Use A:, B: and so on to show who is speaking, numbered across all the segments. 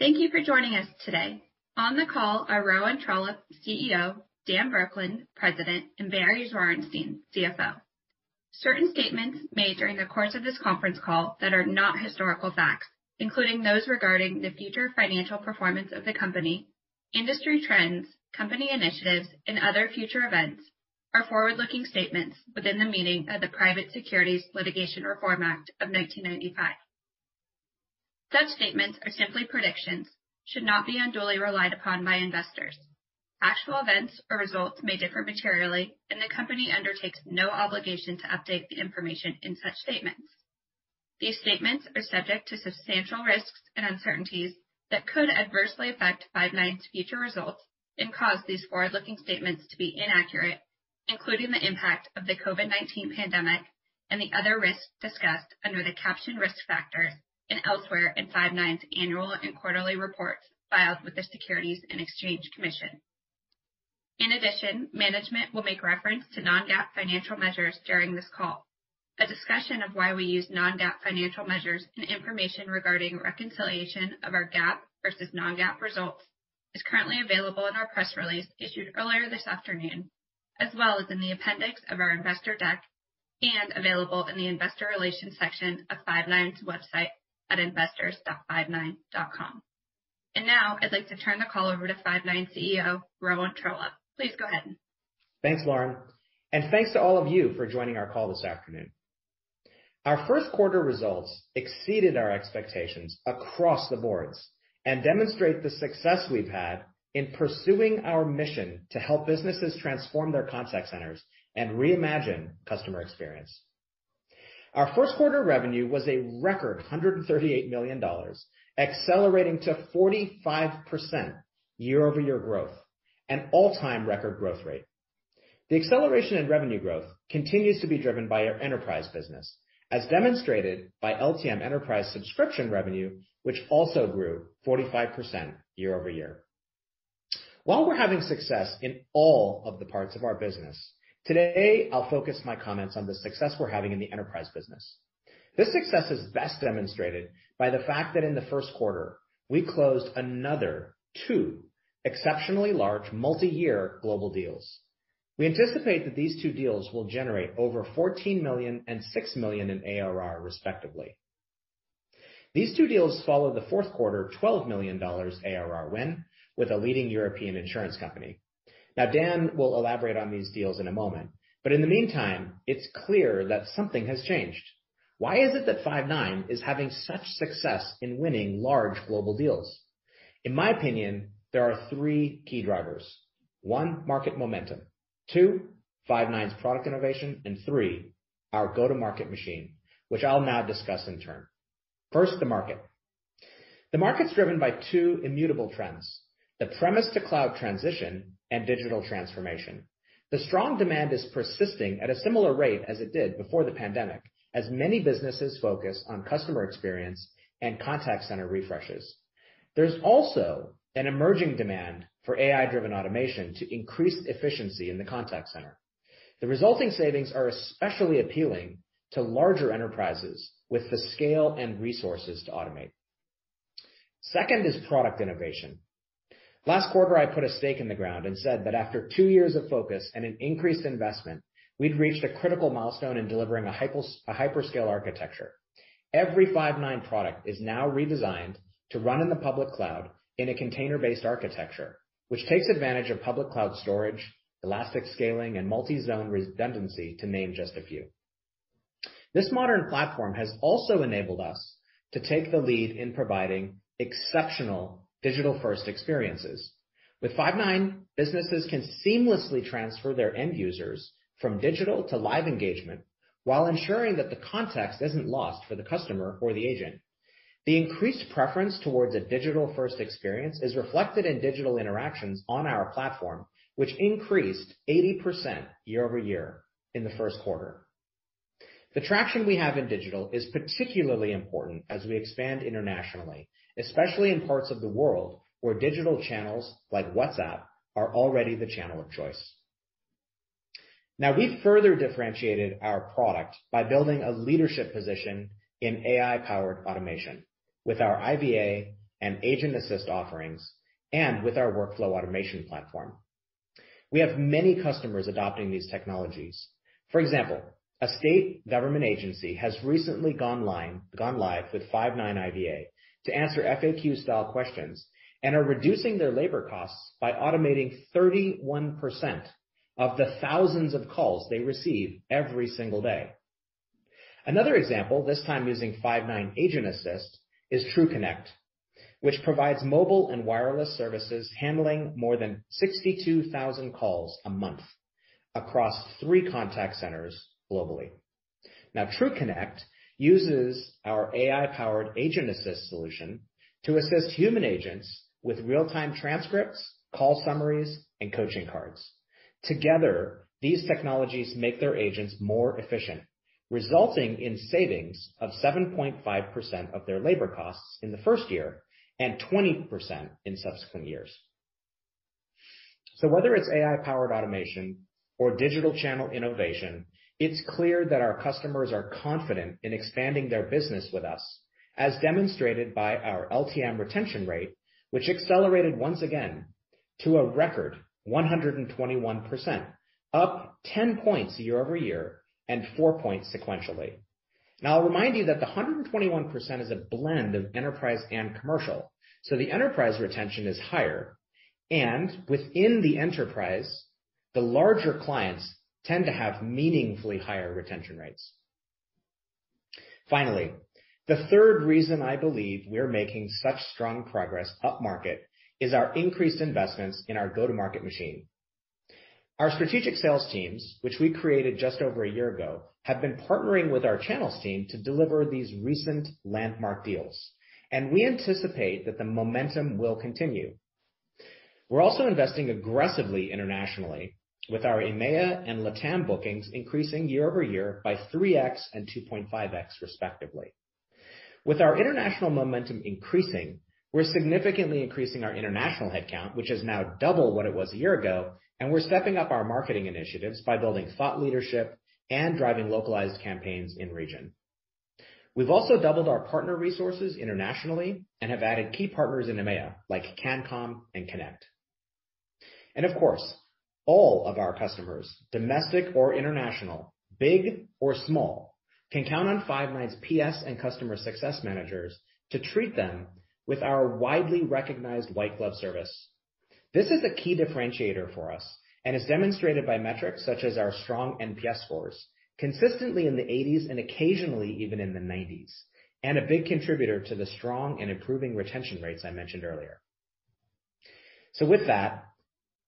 A: Thank you for joining us today. On the call are Rowan Trollope, CEO, Dan Burkland, President, and Barry Zwarenstein, CFO. Certain statements made during the course of this conference call that are not historical facts, including those regarding the future financial performance of the company, industry trends, company initiatives, and other future events, are forward-looking statements within the meaning of the Private Securities Litigation Reform Act of 1995. Such statements are simply predictions, should not be unduly relied upon by investors. Actual events or results may differ materially, and the company undertakes no obligation to update the information in such statements. These statements are subject to substantial risks and uncertainties that could adversely affect Five9's future results and cause these forward-looking statements to be inaccurate, including the impact of the COVID-19 pandemic and the other risks discussed under the caption Risk Factors and elsewhere in Five9's annual and quarterly reports filed with the Securities and Exchange Commission. In addition, management will make reference to non-GAAP financial measures during this call. A discussion of why we use non-GAAP financial measures and information regarding reconciliation of our GAAP versus non-GAAP results is currently available in our press release issued earlier this afternoon, as well as in the appendix of our investor deck and available in the investor relations section of Five9's website at investors.five9.com. Now I'd like to turn the call over to Five9 CEO, Rowan Trollope. Please go ahead.
B: Thanks, Lauren, and thanks to all of you for joining our call this afternoon. Our first quarter results exceeded our expectations across the boards and demonstrate the success we've had in pursuing our mission to help businesses transform their contact centers and reimagine customer experience. Our first quarter revenue was a record $138 million, accelerating to 45% year-over-year growth, an all-time record growth rate. The acceleration in revenue growth continues to be driven by our enterprise business, as demonstrated by LTM enterprise subscription revenue, which also grew 45% year-over-year. While we're having success in all of the parts of our business, today I'll focus my comments on the success we're having in the enterprise business. This success is best demonstrated by the fact that in the first quarter, we closed another two exceptionally large multi-year global deals. We anticipate that these two deals will generate over $14 million and $6 million in ARR, respectively. These two deals follow the fourth quarter $12 million ARR win with a leading European insurance company. Dan will elaborate on these deals in a moment, but in the meantime, it's clear that something has changed. Why is it that Five9 is having such success in winning large global deals? In my opinion, there are three key drivers. One, market momentum. Two, Five9's product innovation. and Three, our go-to-market machine, which I'll now discuss in turn. First, the market. The market's driven by two immutable trends, the premise to cloud transition and digital transformation. The strong demand is persisting at a similar rate as it did before the pandemic, as many businesses focus on customer experience and contact center refreshes. There's also an emerging demand for AI-driven automation to increase efficiency in the contact center. The resulting savings are especially appealing to larger enterprises with the scale and resources to automate. Second is product innovation. Last quarter, I put a stake in the ground and said that after two years of focus and an increased investment, we'd reached a critical milestone in delivering a hyperscale architecture. Every Five9 product is now redesigned to run in the public cloud in a container-based architecture, which takes advantage of public cloud storage, elastic scaling, and multi-zone redundancy, to name just a few. This modern platform has also enabled us to take the lead in providing exceptional digital-first experiences. With Five9, businesses can seamlessly transfer their end users from digital to live engagement while ensuring that the context isn't lost for the customer or the agent. The increased preference towards a digital-first experience is reflected in digital interactions on our platform, which increased 80% year-over-year in the first quarter. The traction we have in digital is particularly important as we expand internationally, especially in parts of the world where digital channels like WhatsApp are already the channel of choice. Now, we've further differentiated our product by building a leadership position in AI-powered automation with our IVA and Agent Assist offerings, and with our workflow automation platform. We have many customers adopting these technologies. For example, a state government agency has recently gone live with Five9 IVA to answer FAQ-style questions and are reducing their labor costs by automating 31% of the thousands of calls they receive every single day. Another example, this time using Five9 Agent Assist, is TruConnect, which provides mobile and wireless services handling more than 62,000 calls a month across three contact centers globally. Now, TruConnect uses our AI-powered Agent Assist solution to assist human agents with real-time transcripts, call summaries, and coaching cards. Together, these technologies make their agents more efficient, resulting in savings of 7.5% of their labor costs in the first year and 20% in subsequent years. So whether it's AI-powered automation or digital channel innovation, it's clear that our customers are confident in expanding their business with us, as demonstrated by our LTM retention rate, which accelerated once again to a record 121%, up 10 points year-over-year and 4 points sequentially. Now, I'll remind you that the 121% is a blend of enterprise and commercial, so the enterprise retention is higher. And within the enterprise, the larger clients tend to have meaningfully higher retention rates. Finally, the third reason I believe we're making such strong progress upmarket is our increased investments in our go-to-market machine. Our strategic sales teams, which we created just over a year ago, have been partnering with our channels team to deliver these recent landmark deals, and we anticipate that the momentum will continue. We're also investing aggressively internationally with our EMEA and LATAM bookings increasing year-over-year by 3x and 2.5x respectively. With our international momentum increasing, we're significantly increasing our international headcount, which is now double what it was a year ago, and we're stepping up our marketing initiatives by building thought leadership and driving localized campaigns in region. We've also doubled our partner resources internationally and have added key partners in EMEA, like Cancom and Connect. And of course, all of our customers, domestic or international, big or small, can count on Five9's PS and customer success managers to treat them with our widely recognized white glove service. This is a key differentiator for us and is demonstrated by metrics such as our strong NPS scores, consistently in the 80s and occasionally even in the 90s, and a big contributor to the strong and improving retention rates I mentioned earlier. So with that,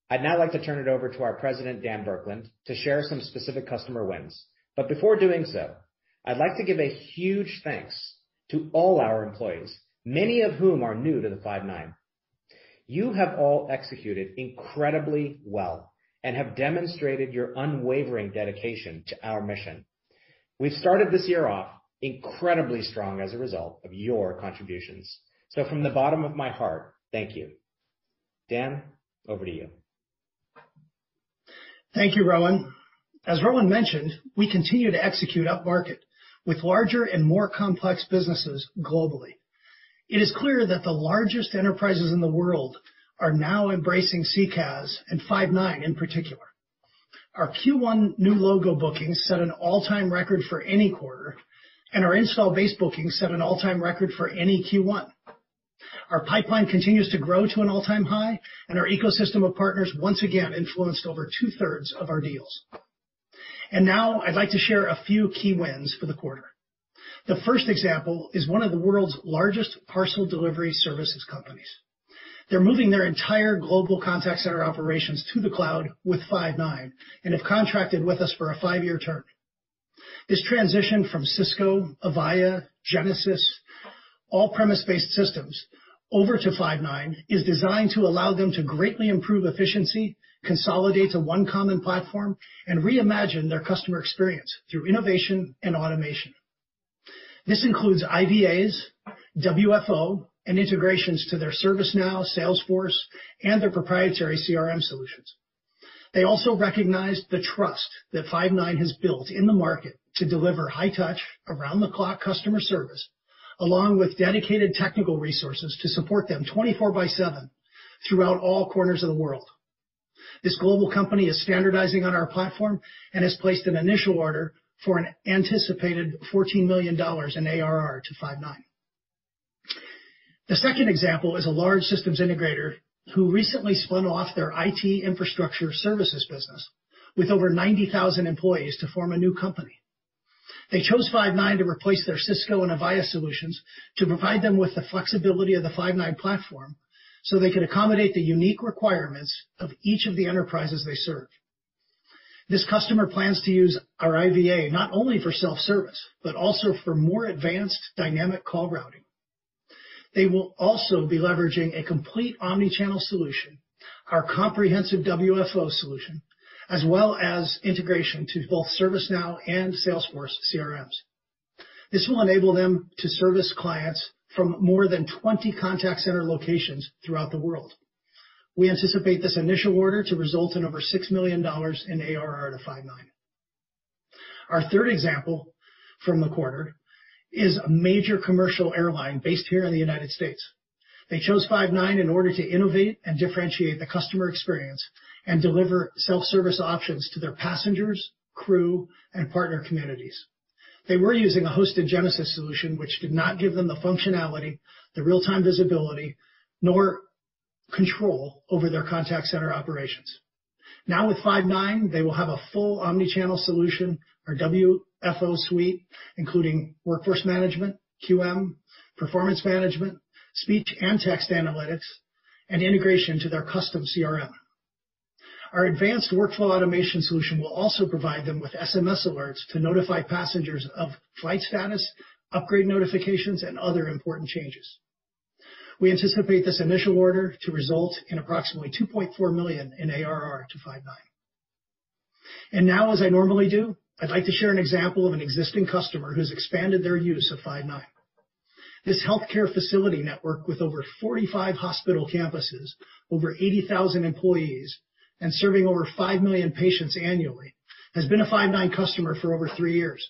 B: I'd now like to turn it over to our President, Dan Burkland, to share some specific customer wins. But before doing so, I'd like to give a huge thanks to all our employees, many of whom are new to the Five9. You have all executed incredibly well and have demonstrated your unwavering dedication to our mission. We've started this year off incredibly strong as a result of your contributions. So from the bottom of my heart, thank you. Dan, over to you.
C: Thank you, Rowan. As Rowan mentioned, we continue to execute upmarket with larger and more complex businesses globally. It is clear that the largest enterprises in the world are now embracing CCaaS, and Five9 in particular. Our Q1 new logo bookings set an all-time record for any quarter, and our install base bookings set an all-time record for any Q1. Our pipeline continues to grow to an all-time high, and our ecosystem of partners once again influenced over two-thirds of our deals. And now I'd like to share a few key wins for the quarter. The first example is one of the world's largest parcel delivery services companies. They're moving their entire global contact center operations to the cloud with Five9 and have contracted with us for a five-year term. This transition from Cisco, Avaya, Genesys, all premise-based systems over to Five9 is designed to allow them to greatly improve efficiency, consolidate to one common platform, and reimagine their customer experience through innovation and automation. This includes IVAs, WFO, and integrations to their ServiceNow, Salesforce, and their proprietary CRM solutions. They also recognize the trust that Five9 has built in the market to deliver high touch, around-the-clock customer service along with dedicated technical resources to support them 24 by seven throughout all corners of the world. This global company is standardizing on our platform and has placed an initial order for an anticipated $14 million in ARR to Five9. The second example is a large systems integrator who recently spun off their IT infrastructure services business with over 90,000 employees to form a new company. They chose Five9 to replace their Cisco and Avaya solutions to provide them with the flexibility of the Five9 platform so they could accommodate the unique requirements of each of the enterprises they serve. This customer plans to use our IVA not only for self-service, but also for more advanced dynamic call routing. They will also be leveraging a complete omni-channel solution, our comprehensive WFO solution, as well as integration to both ServiceNow and Salesforce CRMs. This will enable them to service clients from more than 20 contact center locations throughout the world. We anticipate this initial order to result in over $6 million in ARR to Five9. Our third example from the quarter is a major commercial airline based here in the United States. They chose Five9 in order to innovate and differentiate the customer experience and deliver self-service options to their passengers, crew, and partner communities. They were using a hosted Genesys solution, which did not give them the functionality, the real-time visibility, nor control over their contact center operations. Now with Five9, they will have a full omni-channel solution, our WFO suite, including workforce management, QM, performance management, speech and text analytics, and integration to their custom CRM. Our advanced workflow automation solution will also provide them with SMS alerts to notify passengers of flight status, upgrade notifications, and other important changes. We anticipate this initial order to result in approximately 2.4 million in ARR to Five9. Now, as I normally do, I'd like to share an example of an existing customer who's expanded their use of Five9. This healthcare facility network with over 45 hospital campuses, over 80,000 employees, and serving over 5 million patients annually, has been a Five9 customer for over three years.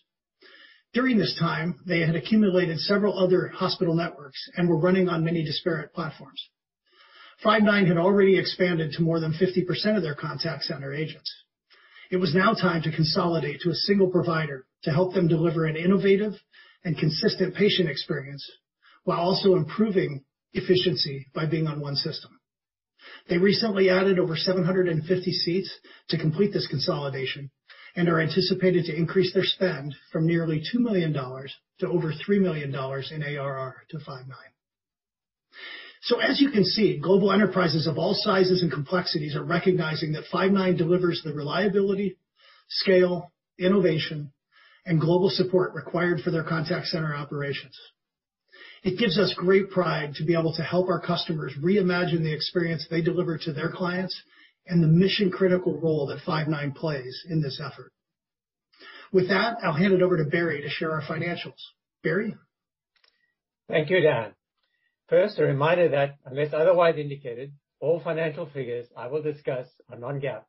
C: During this time, they had accumulated several other hospital networks and were running on many disparate platforms. Five9 had already expanded to more than 50% of their contact center agents. It was now time to consolidate to a single provider to help them deliver an innovative and consistent patient experience while also improving efficiency by being on one system. They recently added over 750 seats to complete this consolidation and are anticipated to increase their spend from nearly $2 million to over $3 million in ARR to Five9. As you can see, global enterprises of all sizes and complexities are recognizing that Five9 delivers the reliability, scale, innovation, and global support required for their contact center operations. It gives us great pride to be able to help our customers reimagine the experience they deliver to their clients and the mission-critical role that Five9 plays in this effort. With that, I'll hand it over to Barry to share our financials. Barry?
D: Thank you, Dan. First, a reminder that unless otherwise indicated, all financial figures I will discuss are non-GAAP.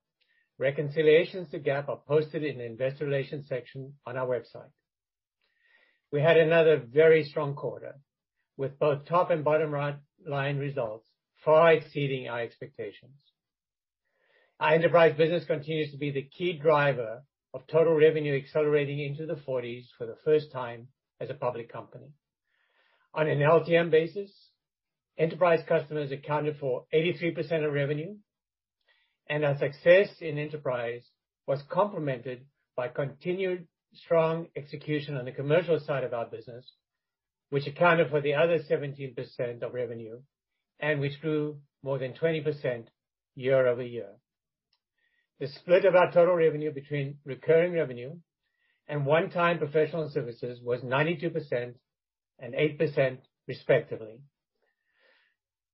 D: Reconciliations to GAAP are posted in the investor relations section on our website. We had another very strong quarter, with both top and bottom line results far exceeding our expectations. Our enterprise business continues to be the key driver of total revenue accelerating into the 40s for the first time as a public company. On an LTM basis, enterprise customers accounted for 83% of revenue, and our success in enterprise was complemented by continued strong execution on the commercial side of our business, which accounted for the other 17% of revenue and which grew more than 20% year-over-year. The split of our total revenue between recurring revenue and one-time professional services was 92% and 8% respectively.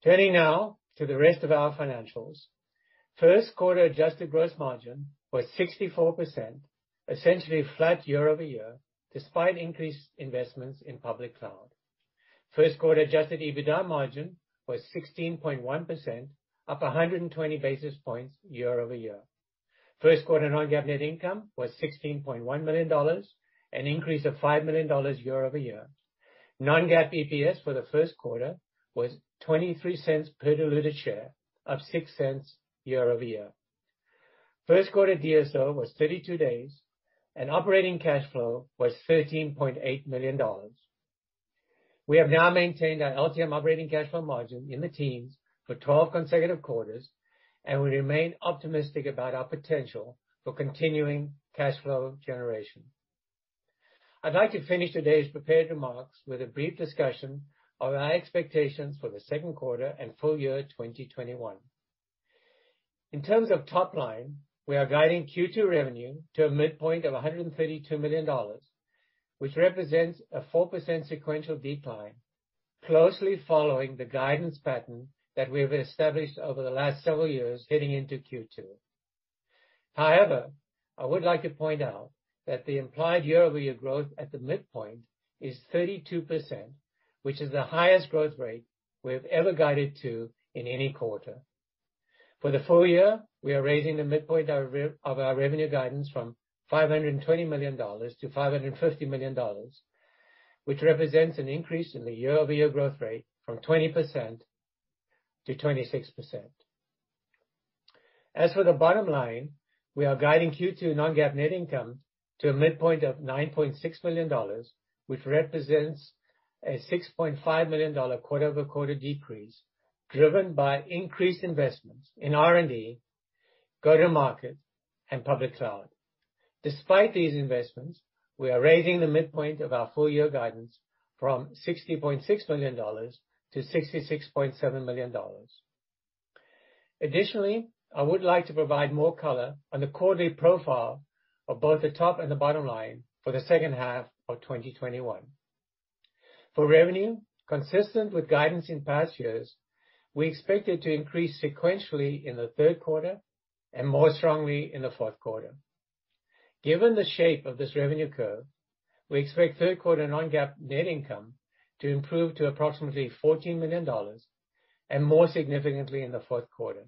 D: Turning now to the rest of our financials. First quarter adjusted gross margin was 64%, essentially flat year-over-year, despite increased investments in public cloud. First quarter adjusted EBITDA margin was 16.1%, up 120 basis points year-over-year. First quarter non-GAAP net income was $16.1 million, an increase of $5 million year-over-year. Non-GAAP EPS for the first quarter was $0.23 per diluted share, up $0.06 year-over-year. First quarter DSO was 32 days, and operating cash flow was $13.8 million. We have now maintained our LTM operating cash flow margin in the teens for 12 consecutive quarters, and we remain optimistic about our potential for continuing cash flow generation. I'd like to finish today's prepared remarks with a brief discussion of our expectations for the second quarter and full year 2021. In terms of top line, we are guiding Q2 revenue to a midpoint of $132 million, which represents a 4% sequential decline, closely following the guidance pattern that we have established over the last several years heading into Q2. However, I would like to point out that the implied year-over-year growth at the midpoint is 32%, which is the highest growth rate we have ever guided to in any quarter. For the full year, we are raising the midpoint of our revenue guidance from $520 million to $550 million, which represents an increase in the year-over-year growth rate from 20% to 26%. As for the bottom line, we are guiding Q2 non-GAAP net income to a midpoint of $9.6 million, which represents a $6.5 million quarter-over-quarter decrease, driven by increased investments in R&D, go-to-market, and public cloud. Despite these investments, we are raising the midpoint of our full year guidance from $60.6 million to $66.7 million. Additionally, I would like to provide more color on the quarterly profile of both the top and the bottom line for the second half of 2021. For revenue, consistent with guidance in past years, we expect it to increase sequentially in the third quarter and more strongly in the fourth quarter. Given the shape of this revenue curve, we expect third quarter non-GAAP net income to improve to approximately $14 million and more significantly in the fourth quarter.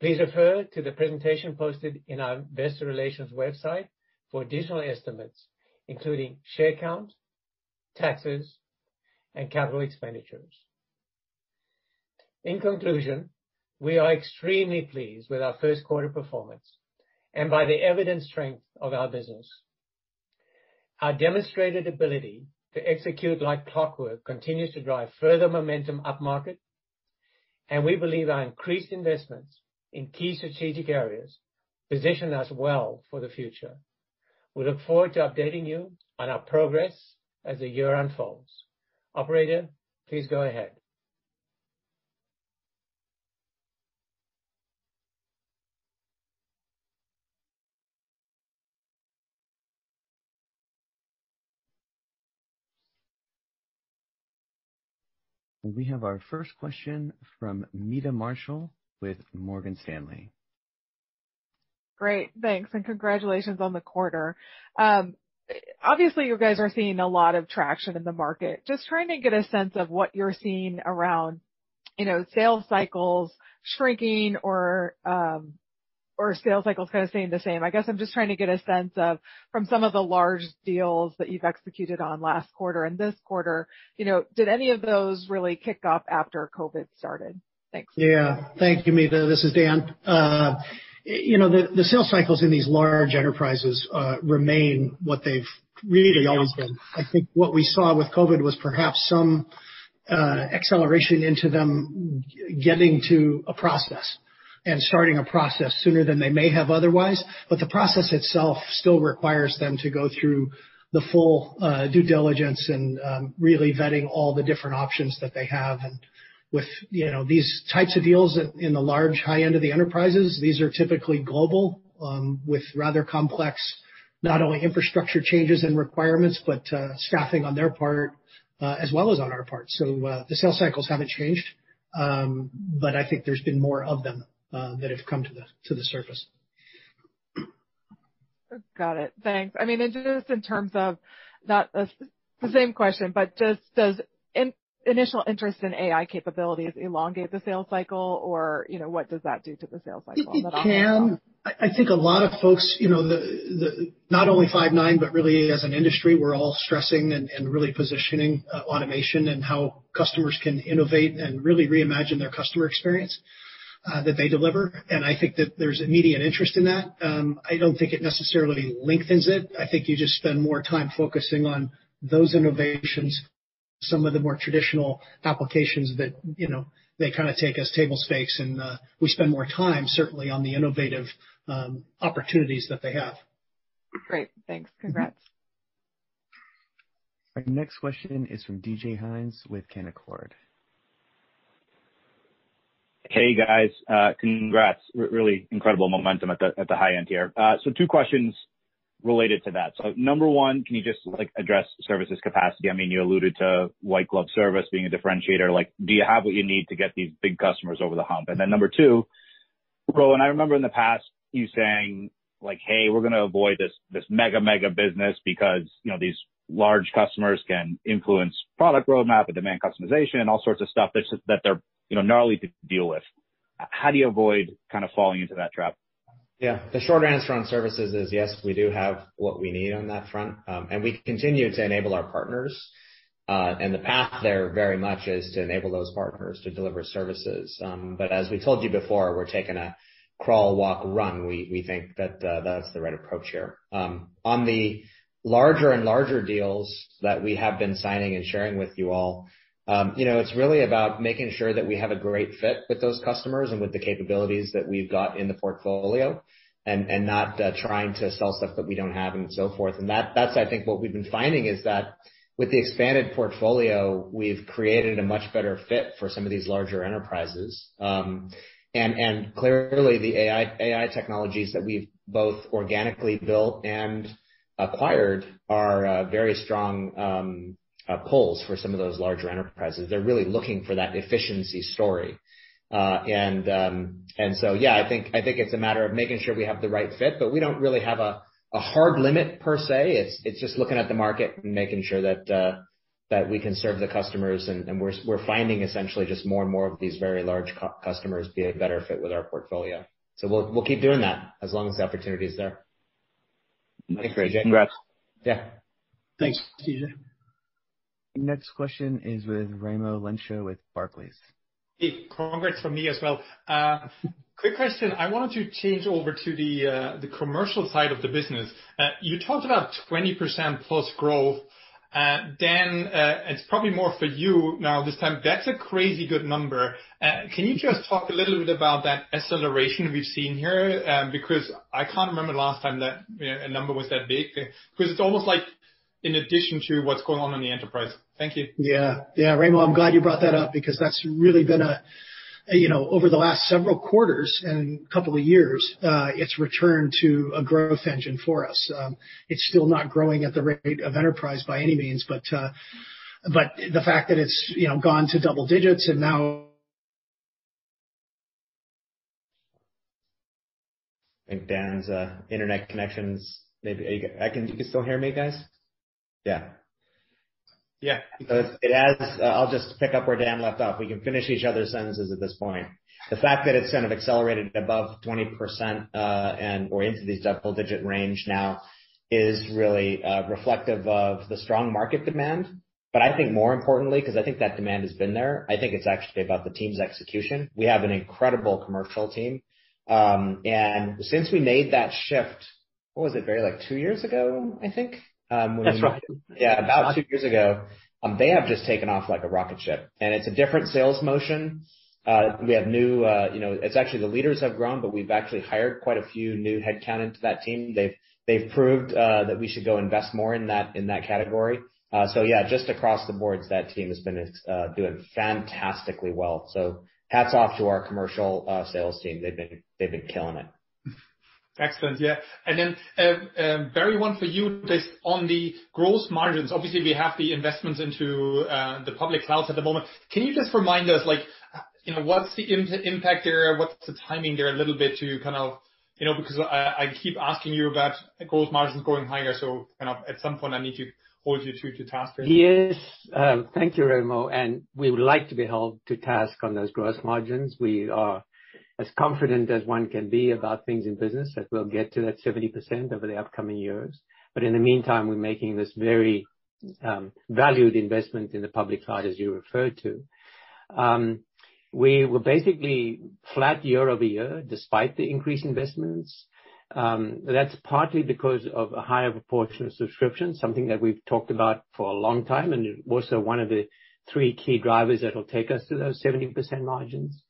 D: Please refer to the presentation posted in our investor relations website for additional estimates, including share count, taxes, and capital expenditures. In conclusion, we are extremely pleased with our first quarter performance and by the evident strength of our business. Our demonstrated ability to execute like clockwork continues to drive further momentum upmarket, and we believe our increased investments in key strategic areas position us well for the future. We look forward to updating you on our progress as the year unfolds. Operator, please go ahead.
E: We have our first question from Meta Marshall with Morgan Stanley.
F: Great. Thanks, and congratulations on the quarter. Um obviously, you guys are seeing a lot of traction in the market. Just trying to get a sense of what you're seeing around you know, sales cycles shrinking or sales cycles kind of staying the same. I guess I'm just trying to get a sense of, from some of the large deals that you've executed on last quarter and this quarter, you know, did any of those really kick off after COVID started? Thanks.
C: Yeah. Thank you, Meta. This is Dan. Uh, you know, the sales cycles in these large enterprises uh, remain what they've really always been. I think what we saw with COVID was perhaps some uh, acceleration into them getting to a process and starting a process sooner than they may have otherwise. But the process itself still requires them to go through the full uh, due diligence and um, really vetting all the different options that they have. And with you know these types of deals in the large high end of the enterprises, these are typically global, um, with rather complex, not only infrastructure changes and requirements, but uh, staffing on their part, uh, as well as on our part. So uh the sales cycles haven't changed. Um, but I think there's been more of them Uh, that have come to the to the surface.
F: Got it. Thanks. I mean, just in terms of, not uh, the same question, but just does initial interest in AI capabilities elongate the sales cycle, or you know, what does that do to the sales cycle?
C: It can. I think a lot of folks, you know, the the not only Five9, but really as an industry, we're all stressing and really positioning uh, automation and how customers can innovate and really reimagine their customer experience that they deliver. And I think that there's immediate interest in that. Um I don't think it necessarily lengthens it. I think you just spend more time focusing on those innovations, some of the more traditional applications that you know they kind of take as table stakes, and we spend more time, certainly, on the innovative um opportunities that they have.
F: Great. Thanks. Congrats.
E: Our next question is from DJ Hynes with Canaccord.
G: Hey, guys. Uh congrats. Really incredible momentum at the at the high end here. Two questions related to that. So number one, can you just like address services capacity? I mean, you alluded to white glove service being a differentiator. Like, do you have what you need to get these big customers over the hump? And then number two, Rowan, I remember in the past you saying, like, "Hey, we're going to avoid this this mega mega business because you know these large customers can influence product roadmap and demand customization and all sorts of stuff that they're gnarly to deal with." How do you avoid kind of falling into that trap?
B: Yeah. The short answer on services is yes, we do have what we need on that front. Um, and we continue to enable our partners. Uh, and The path there very much is to enable those partners to deliver services. Um, but As we told you before, we're taking a crawl, walk, run. We we think that uh, that's the right approach here. Um, On the larger and larger deals that we have been signing and sharing with you all, Um, it's really about making sure that we have a great fit with those customers and with the capabilities that we've got in the portfolio, and and not uh, trying to sell stuff that we don't have and so forth. And that that's, I think, what we've been finding is that with the expanded portfolio, we've created a much better fit for some of these larger enterprises. Um and and clearly, the AI AI technologies that we've both organically built and acquired are uh, very strong um, pulls for some of those larger enterprises. They're really looking for that efficiency story. Uh and um and so yeah, I think I think it's a matter of making sure we have the right fit, but we don't really have a hard limit per se. It's it's just looking at the market and making sure that uh that we can serve the customers, and we're we're finding essentially just more and more of these very large customers be a better fit with our portfolio. So we'll we'll keep doing that as long as the opportunity is there.
G: That's great. Congrats.
B: Yeah.
C: Thanks, DJ.
E: Next question is with Raimo Lenschow with Barclays.
H: Hey, congrats from me as well. Uh, quick question. I wanted to change over to the uh the commercial side of the business. Uh, you talked about 20%+ plus growth. Uh, Dan, it's probably more for you now this time. That's a crazy good number. Can you just talk a little bit about that acceleration we've seen here? Um, because I can't remember the last time that a number was that big. Because it's almost like in addition to what's going on in the enterprise. Thank you.
C: Yeah. yeah, Raimo, I'm glad you brought that up because that's really been a you know, over the last several quarters and couple of years, uh, it's returned to a growth engine for us. Um, it's still not growing at the rate of enterprise by any means, but uh but the fact that it's gone to double digits and now
B: I think Dan's uh, internet connection's maybe I can You can still hear me, guys? Yeah.
H: Yeah. It has.
B: Uh, I'll just pick up where Dan left off. We can finish each other's sentences at this point. The fact that it's kind of accelerated above 20%, uh, and or into these double-digit range now is really uh, reflective of the strong market demand. But I think more importantly, because I think that demand has been there, I think it's actually about the team's execution. We have an incredible commercial team. Um and since we made that shift, what was it, Barry, like two years ago, I think?
D: That's right.
B: Yeah, about two years ago. Um, They have just taken off like a rocket ship, and it's a different sales motion. Uh, we have new, uh, you know, it's actually the leaders have grown, but we've actually hired quite a few new headcount into that team. They've they've proved uh, that we should go invest more in that in that category. Uh, so yeah, just across the boards, that team has been uh, doing fantastically well. So hats off to our commercial uh, sales team. They've been they've been killing it.
H: Excellent. Yeah. And then um um Barry, one for you, just on the gross margins. Obviously, we have the investments into the public clouds at the moment. Can you just remind us, like uh you know what's the impact there? What's the timing there a little bit to kind of you know, because I keep asking you about gross margins going higher, so kind of at some point I need to hold you to task.
D: Yes. Thank you, Raimo. We would like to be held to task on those gross margins. We are as confident as one can be about things in business that we'll get to that 70% over the upcoming years. But in the meantime, we're making this very um, valued investment in the public cloud, as you referred to. Um, we were basically flat year-over-year despite the increased investments. Um, that's partly because of a higher proportion of subscriptions, something that we've talked about for a long time, and also one of the three key drivers that will take us to those 70% margins.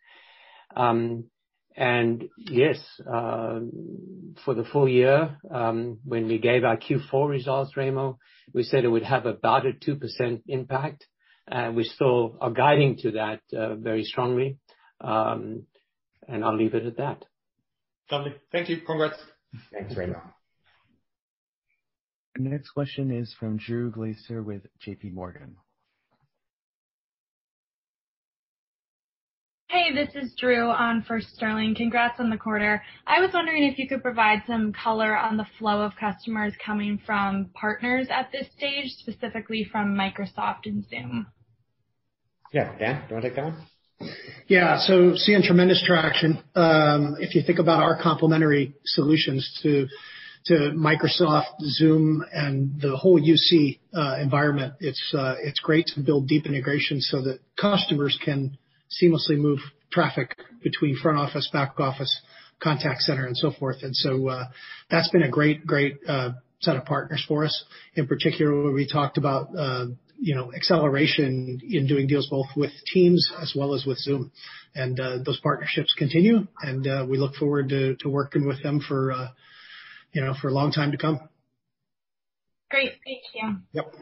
D: And yes, for the full year, um when we gave our Q4 results, Raimo, we said it would have about a 2% impact. And we still are guiding to that very strongly. Um and I'll leave it at that.
H: Lovely. Thank you. Congrats.
B: Thanks, Raimo.
E: The next question is from Drew Glaeser with JPMorgan.
I: Hey, this is Drew on for Sterling. Congrats on the quarter. I was wondering if you could provide some color on the flow of customers coming from partners at this stage, specifically from Microsoft and Zoom.
B: Yeah. Dan, do you want to take that one?
C: Yeah. So seeing tremendous traction. If you think about our complementary solutions to to Microsoft, Zoom, and the whole UC environment, it's uh it's great to build deep integration so that customers can seamlessly move traffic between front office, back office, contact center, and so forth. And so uh that's been a great great uh set of partners for us. In particular, we talked about uh you know acceleration in doing deals both with Teams as well as with Zoom. And uh those partnerships continue, and uh we look forward to working with them for uh you know for a long time to come.
I: Great. Thank you.
C: Yep.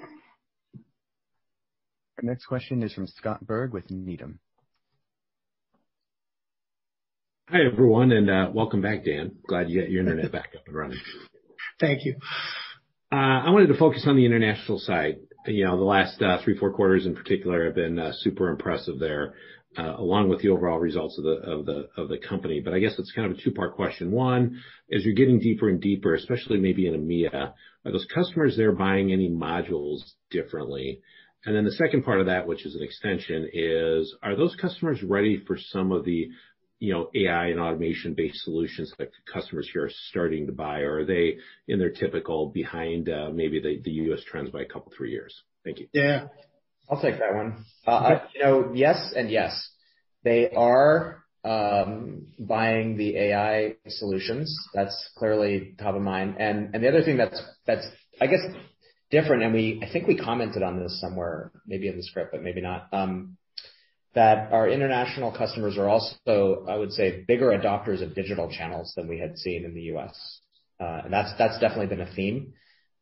E: Our next question is from Scott Berg with Needham.
J: Hi, everyone, and uh, welcome back, Dan. Glad you got your internet back up and running.
C: Thank you.
J: Uh, I wanted to focus on the international side. You know, the last uh, three, four quarters in particular have been super impressive there, along with the overall results of the of the of the company. But I guess it's kind of a two-part question. One, as you're getting deeper and deeper, especially maybe in EMEA, are those customers there buying any modules differently? And then the second part of that, which is an extension, is, are those customers ready for some of the AI and automation-based solutions that customers here are starting to buy? Or are they in their typical behind maybe the U.S. trends by a couple, three years? Thank you.
C: Yeah.
B: I'll take that one. Uh uh you know, yes and yes. They are buying the AI solutions. That's clearly top of mind. And and the other thing that's, that's I guess, different, and we I think we commented on this somewhere, maybe in the script, but maybe not, that our international customers are also, I would say, bigger adopters of digital channels than we had seen in the U.S. Uh, and that's that's definitely been a theme.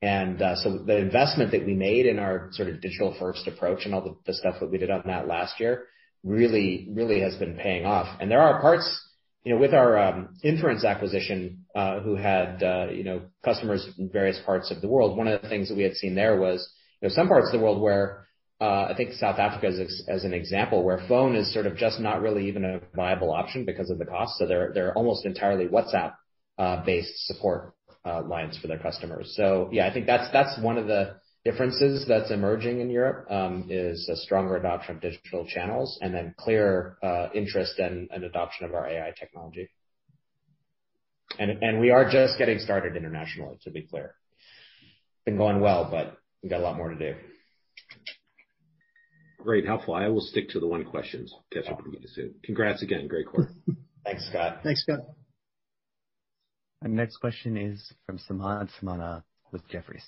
B: And uh, so the investment that we made in our sort of digital-first approach and all the stuff that we did on that last year really really has been paying off. And there are parts you know, with our um, Inference acquisition, uh, who had uh you know customers in various parts of the world. One of the things that we had seen there was you know, some parts of the world where, I think South Africa as an example, where phone is sort of just not really even a viable option because of the cost. So they're they're almost entirely WhatsApp-based support uh, lines for their customers. So yeah, I think that's that's one of the differences that's emerging in Europe, um, is a stronger adoption of digital channels and then clear uh interest and an adoption of our AI technology. And, and we are just getting started internationally, to be clear. Been going well, but we've got a lot more to do.
J: Great. Helpful. I will stick to the one question. Catch up with you soon. Congrats again. Great quarter.
B: Thanks, Scott.
C: Thanks, Scott.
E: Our next question is from Samad Samana with Jefferies.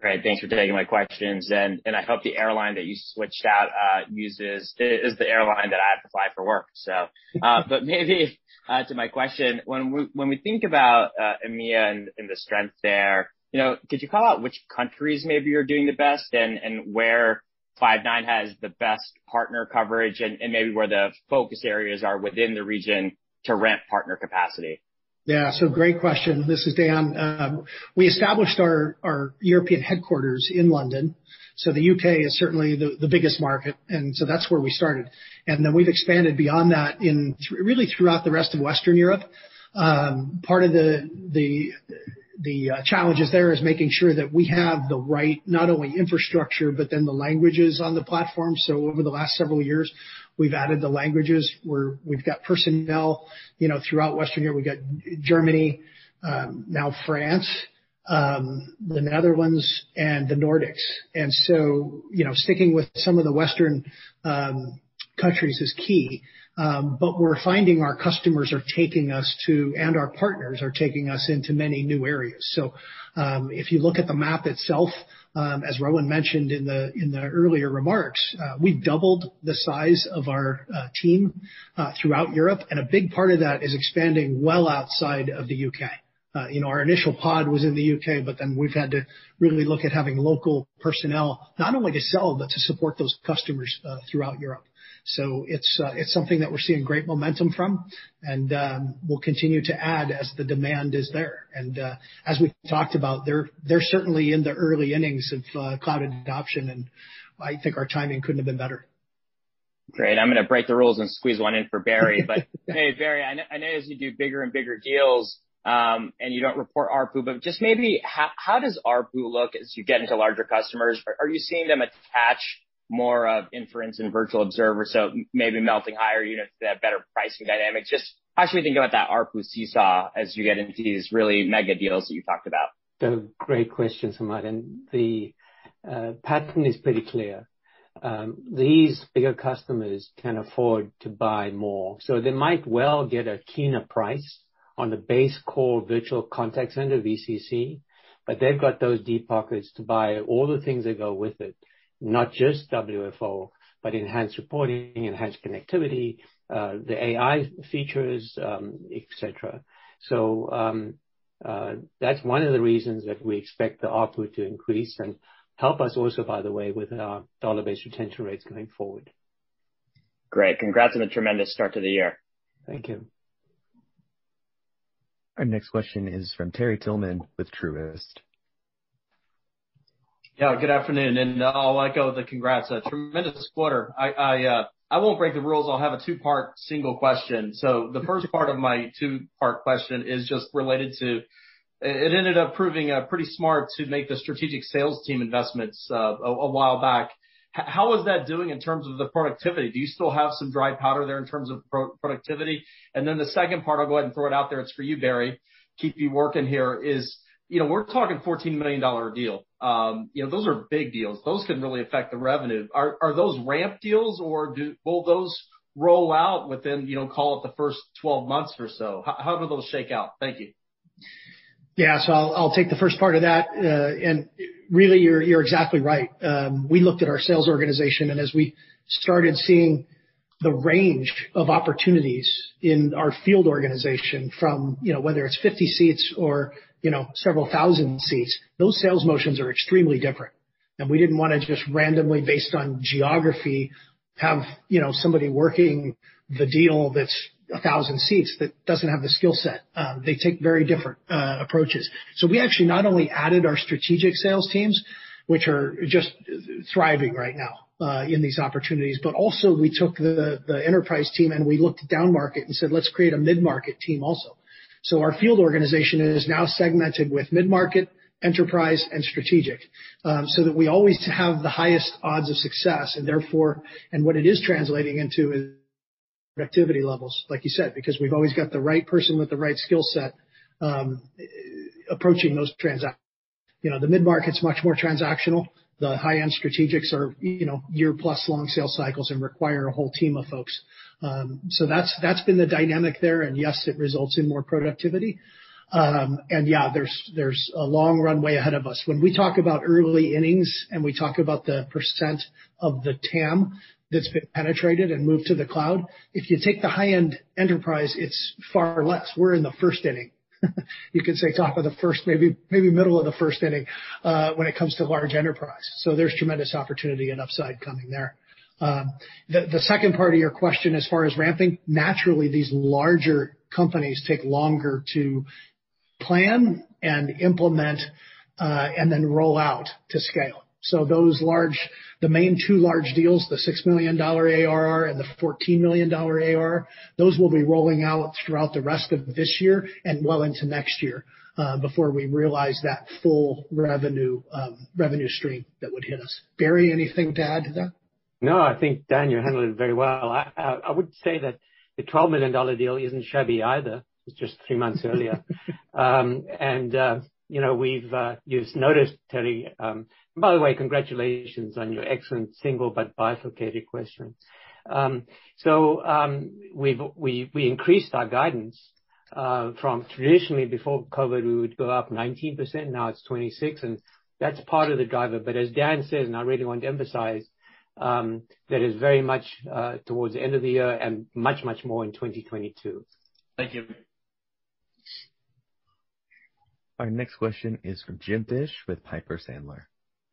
K: Great. Thanks for taking my questions. And and I hope the airline that you switched out uh uses is the airline that I have to fly for work. So uh but maybe to my question, when we when we think about uh, EMEA and the strength there, you know, could you call out which countries maybe are doing the best and and where Five9 has the best partner coverage and maybe where the focus areas are within the region to ramp partner capacity?
C: Yeah. So great question. This is Dan. Um, we established our European headquarters in London. So the U.K. is certainly the biggest market, and so that's where we started. And then we've expanded beyond that in really throughout the rest of Western Europe. Um, part of the the Uh, challenges there is making sure that we have the right, not only infrastructure, but then the languages on the platform. So over the last several years, We've added the languages. where We've got personnel you know, throughout Western Europe. We've got Germany, um, now France, um, the Netherlands, and the Nordics. And so, you know, sticking with some of the Western um, countries is key. We're finding our customers are taking us to, and our partners are taking us into many new areas. So um if you look at the map itself, um as Rowan mentioned in the in the earlier remarks, we've doubled the size of our team throughout Europe, and a big part of that is expanding well outside of the U.K. Uh you know, our initial pod was in the U.K., but then we've had to really look at having local personnel, not only to sell, but to support those customers throughout Europe. So it's uh it's something that we're seeing great momentum from, and um we'll continue to add as the demand is there. And uh as we talked about, they're they're certainly in the early innings of uh cloud adoption, and I think our timing couldn't have been better.
K: Great. I'm going to break the rules and squeeze one in for Barry. But hey, Barry, I know as you do bigger and bigger deals, um and you don't report ARPU, but just maybe how does ARPU look as you get into larger customers? Are you seeing them attach more of Inference and Virtual Observer, so maybe melting higher units that have better pricing dynamics? Just how should we think about that ARPU seesaw as you get into these really mega deals that you talked about?
L: Great question, Samad. And the uh, pattern is pretty clear. Um, these bigger customers can afford to buy more. So they might well get a keener price on the base core Virtual Contact Center, VCC, but they've got those deep pockets to buy all the things that go with it, not just WFO, but enhanced reporting, enhanced connectivity, uh the AI features, um, et cetera. So, um, uh, that's one of the reasons that we expect the ARPU to increase and help us also, by the way, with our dollar-based retention rates going forward.
K: Great. Congrats on a tremendous start to the year.
L: Thank you.
E: Our next question is from Terry Tillman with Truist.
M: Yeah, good afternoon. And uh, I'll echo the congrats. A tremendous quarter. I I uh I won't break the rules. I'll have a two-part single question. So the first part of my two-part question is just related to, it ended up proving uh, pretty smart to make the strategic sales team investments uh, a while back. How is that doing in terms of the productivity? Do you still have some dry powder there in terms of productivity? And then the second part, I'll go ahead and throw it out there, it's for you, Barry, keep you working here, is we're talking $14 million deal. Um, you know, those are big deals. Those can really affect the revenue. Are are those ramp deals, or do, will those roll out within, you know, call it the first 12 months or so? How do those shake out? Thank you.
C: Yeah. So I'll I'll take the first part of that. Uh, and really, you're you're exactly right. Um, we looked at our sales organization, and as we started seeing the range of opportunities in our field organization from you know, whether it's 50 seats or several thousand seats, those sales motions are extremely different. And we didn't want to just randomly, based on geography, have you know, somebody working the deal that's 1,000 seats that doesn't have the skill set. Uh, they take very different uh, approaches. So we actually not only added our strategic sales teams, which are just thriving right now uh, in these opportunities, but also we took the the enterprise team, and we looked down market and said, "Let's create a mid-market team also." So our field organization is now segmented with mid-market, enterprise, and strategic, Um, so that we always have the highest odds of success, and therefore, and what it is translating into is productivity levels, like you said, because we've always got the right person with the right skill set um, approaching those transactions. You know, the mid-market's much more transactional. The high-end strategics are you know year-plus long sales cycles and require a whole team of folks. That's been the dynamic there, and yes, it results in more productivity. Um and yeah, there's there's a long runway ahead of us. When we talk about early innings and we talk about the percent of the TAM that's been penetrated and moved to the cloud, if you take the high-end enterprise, it's far less. We're in the first inning. You could say top of the first, maybe maybe middle of the first inning, uh when it comes to large enterprise. So there's tremendous opportunity and upside coming there. The second part of your question, as far as ramping, naturally, these larger companies take longer to plan and implement, uh and then roll out to scale. So those large the main two large deals, the $6 million ARR and the $14 million ARR, those will be rolling out throughout the rest of this year and well into next year, uh before we realize that full revenue um revenue stream that would hit us. Barry, anything to add to that?
L: No, I think, Dan, you handled it very well. I would say that the $12 million deal isn't shabby either. It's just three months earlier. Um and uh, You've uh you've noticed, Terry. Um by the way, congratulations on your excellent single but bifurcated question. Um so um we've, we, We increased our guidance uh from traditionally before COVID, we would go up 19%, now it's 26, and that's part of the driver. But as Dan says, and I really want to emphasize, that is very much towards the end of the year and much, much more in 2022.
M: Thank you.
E: Our next question is from Jim Fish with Piper Sandler.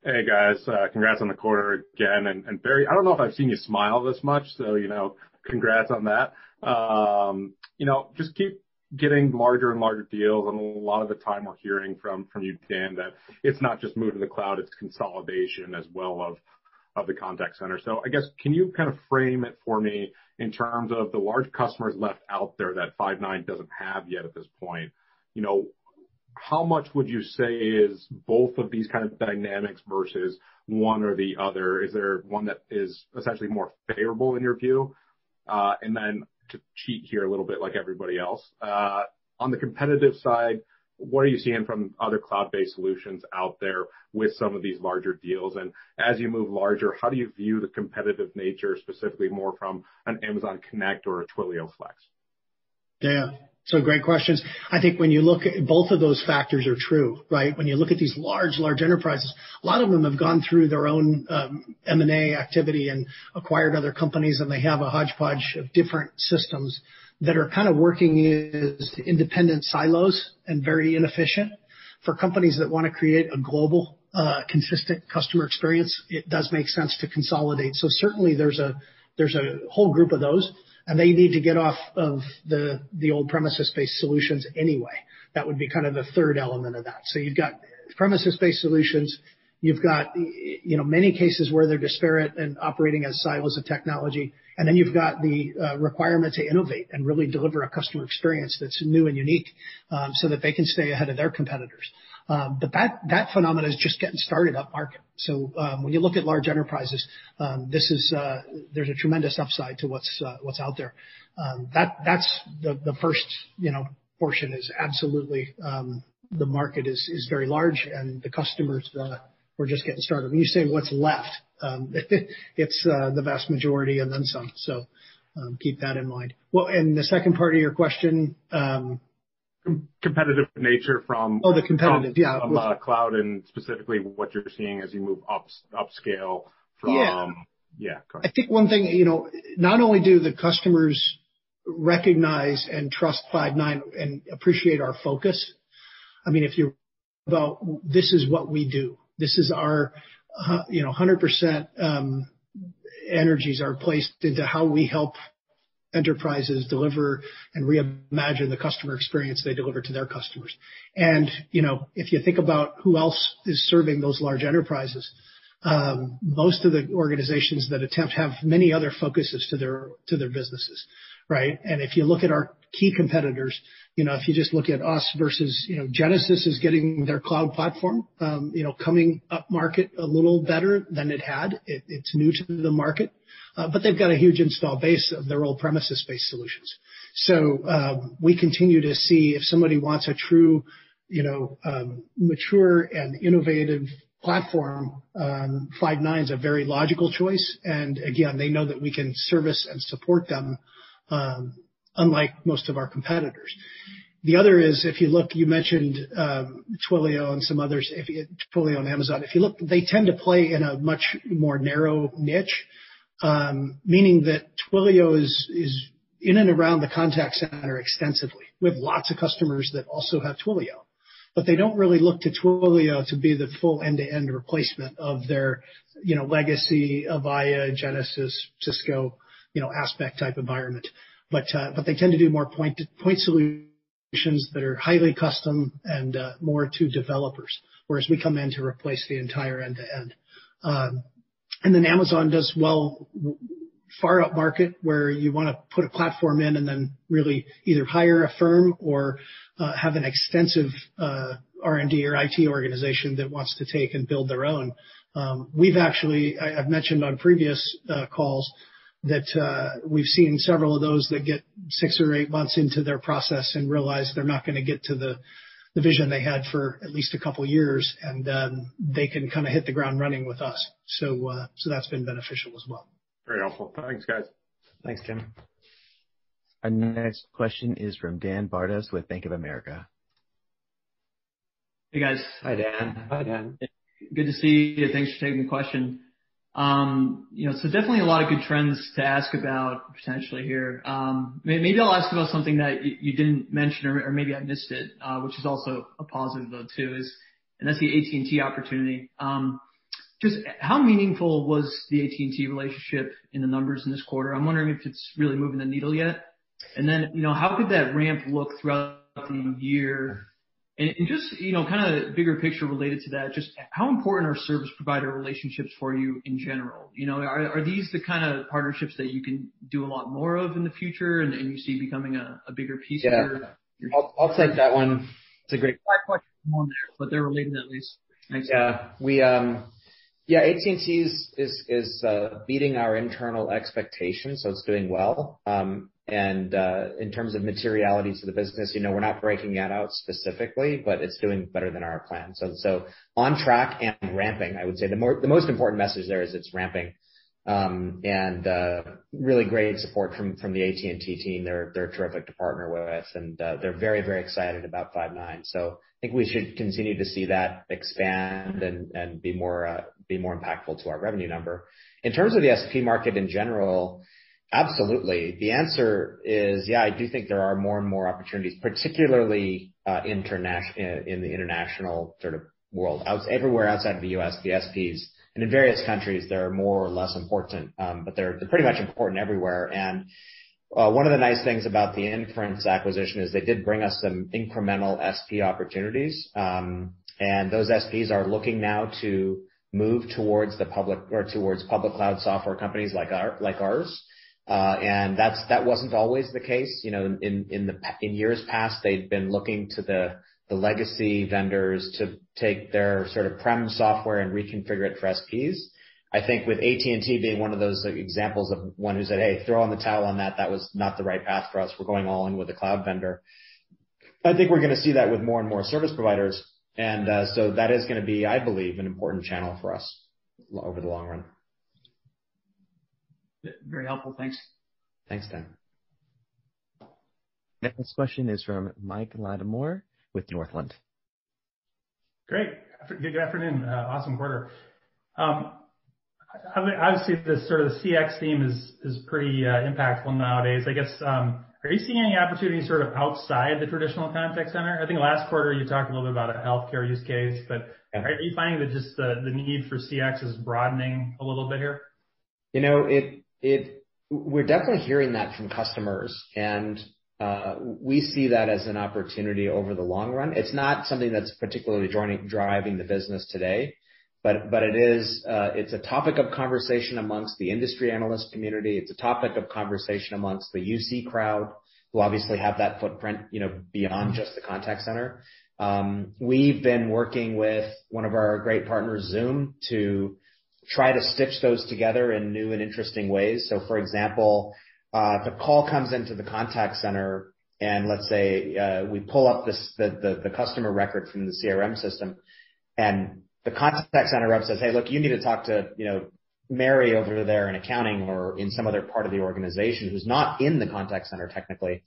N: Hey, guys. Uh congrats on the quarter again. And Barry, I don't know if I've seen you smile this much, so you know, congrats on that. Um you know, just keep getting larger and larger deals, and a lot of the time we're hearing from from you, Dan, that it's not just move to the cloud, it's consolidation as well of the contact center. So I guess, can you kind of frame it for me in terms of the large customers left out there that Five9 doesn't have yet at this point? You know how much would you say is both of these kind of dynamics versus one or the other? Is there one that is essentially more favorable in your view? Uh and then to cheat here a little bit like everybody else, Uh on the competitive side, what are you seeing from other cloud-based solutions out there with some of these larger deals? And as you move larger, how do you view the competitive nature, specifically more from an Amazon Connect or a Twilio Flex?
C: Yeah. So great questions. I think when you look at both of those factors are true, right? When you look at these large large enterprises, a lot of them have gone through their own um, M&A activity and acquired other companies, and they have a hodgepodge of different systems that are kind of working as independent silos and very inefficient. For companies that want to create a global, uh consistent customer experience, it does make sense to consolidate. So certainly there's a there's a whole group of those, and they need to get off of the the old premises-based solutions anyway. That would be kind of the third element of that. So you've got premises-based solutions. You've got you know many cases where they're disparate and operating as silos of technology. And then you've got the requirement to innovate and really deliver a customer experience that's new and unique, um so that they can stay ahead of their competitors. Um but that that phenomenon is just getting started up upmarket. When you look at large enterprises, um this is uh there's a tremendous upside to what's uh what's out there. Um that that's the first portion is absolutely, um the market is is very large and the customers, we're just getting started. When you say what's left, it's the vast majority and then some. So um keep that in mind. Well, and the second part of your question?
N: Competitive nature.
C: From- Oh, the competitive. Yeah.
N: From cloud and specifically what you're seeing as you move up upscale.
C: Yeah.
N: Yeah, go ahead.
C: I think one thing, you know, uh not only do the customers recognize and trust Five9 and appreciate our focus. I mean if you think about this is what we do. This is our uh, you know, 100% um, energies are placed into how we help enterprises deliver and reimagine the customer experience they deliver to their customers. And you know, if you think about who else is serving those large enterprises, um, most of the organizations that attempt have many other focuses to their to their businesses, right? And if you look at our key competitors, if you just look at us versus Genesys is getting their cloud platform um, you know, coming upmarket a little better than it had. It's new to the market. Uh, but they've got a huge install base of their old premises-based solutions. So um we continue to see if somebody wants a true you know, um mature and innovative platform, Five9 is a very logical choice. And again, they know that we can service and support them, unlike most of our competitors. The other is, if you look, you mentioned um, Twilio and some others, if you Twilio and Amazon. If you look, they tend to play in a much more narrow niche, um, meaning that Twilio is is in and around the contact center extensively. We have lots of customers that also have Twilio. But they don't really look to Twilio to be the full end-to-end replacement of their you know, legacy Avaya, Genesys, Cisco you know, Aspect type environment. Uh, but they tend to do more point solutions that are highly custom and uh, more to developers, whereas we come in to replace the entire end-to-end. Um, and then Amazon does well far upmarket, where you want to put a platform in and then really either hire a firm or uh, have an extensive R&D or IT organization that wants to take and build their own. Um, we've actually, I've mentioned on previous calls that we've seen several of those that get six or eight months into their process and realize they're not gonna get to the vision they had for at least a couple years, and they can kinda hit the ground running with us. So uh so that's been beneficial as well.
N: Very helpful. Thanks, guys.
B: Thanks, Tim.
E: Our next question is from Dan Bartus with Bank of America.
O: Hey, guys.
B: Hi, Dan.
L: Hi, Dan.
O: Good to see you. Thanks for taking the question. You know, so definitely a lot of good trends to ask about potentially here. Um maybe I'll ask about something that you didn't mention or maybe I missed it, which is also a positive though too, is and that's the AT&T opportunity. Um just how meaningful was the AT&T relationship in the numbers in this quarter? I'm wondering if it's really moving the needle yet. And then, you know, how could that ramp look throughout the year? And and just, you know, kinda bigger picture related to that, just how important are service provider relationships for you in general? You know, are these the kinda partnerships that you can do a lot more of in the future and you see becoming a bigger piece of your-
B: Yeah. I'll take that one. It's a great-
O: Five questions in one there, but they're related at least. Thanks. Yeah.
B: AT&T is is, is, uh beating our internal expectations, so it's doing well. In terms of materiality to the business, you know, we're not breaking that out specifically, but it's doing better than our plan. So so on track and ramping, I would say. The most important message there is it's ramping. Um and uh really great support from from the AT&T team. They're they're terrific to partner with, and uh they're very very excited about Five9. I think we should continue to see that expand and, and be more uh be more impactful to our revenue number. In terms of the SP market in general, absolutely. The answer is, yeah, I do think there are more and more opportunities, particularly uh, international, in the international sort of world. Everywhere outside of the U.S., the SPs, and in various countries, they're more or less important, but they're pretty much important everywhere. And uh one of the nice things about the Inference acquisition is they did bring us some incremental SP opportunities. Um and those SPs are looking now to move towards the public or towards public cloud software companies like our like ours. That wasn't always the case. You know, in in the p in years past, they'd been looking to the the legacy vendors to take their sort of prem software and reconfigure it for SPs. I think with AT&T being one of those examples of one who said, "Hey, throw in the towel on that. That was not the right path for us. We're going all in with a cloud vendor." I think we're gonna see that with more and more service providers. And uh so that is gonna be, I believe, an important channel for us over the long run.
O: Very helpful. Thanks.
B: Thanks, Dan.
E: Next question is from Mike Latimore with Northland.
P: Great. Good afternoon. Awesome quarter. Um, obviously, the sort of CX theme is pretty uh, impactful nowadays. I guess, um, are you seeing any opportunities sort of outside the traditional contact center? I think last quarter you talked a little bit about a healthcare use case, but are you finding that just the need for CX is broadening a little bit here?
B: We're definitely hearing that from customers, and uh we see that as an opportunity over the long run. It's not something that's particularly driving the business today, but but it is uh it's a topic of conversation amongst the industry analyst community. It's a topic of conversation amongst the UC crowd, who obviously have that footprint, you know, beyond just the contact center. Um we've been working with one of our great partners, Zoom, to try to stitch those together in new and interesting ways. So for example, if a call comes into the contact center, and let's say uh we pull up this the the customer record from the CRM system, and the contact center rep says, "Hey, look, you need to talk to, you know, Mary over there in accounting or in some other part of the organization who's not in the contact center technically,"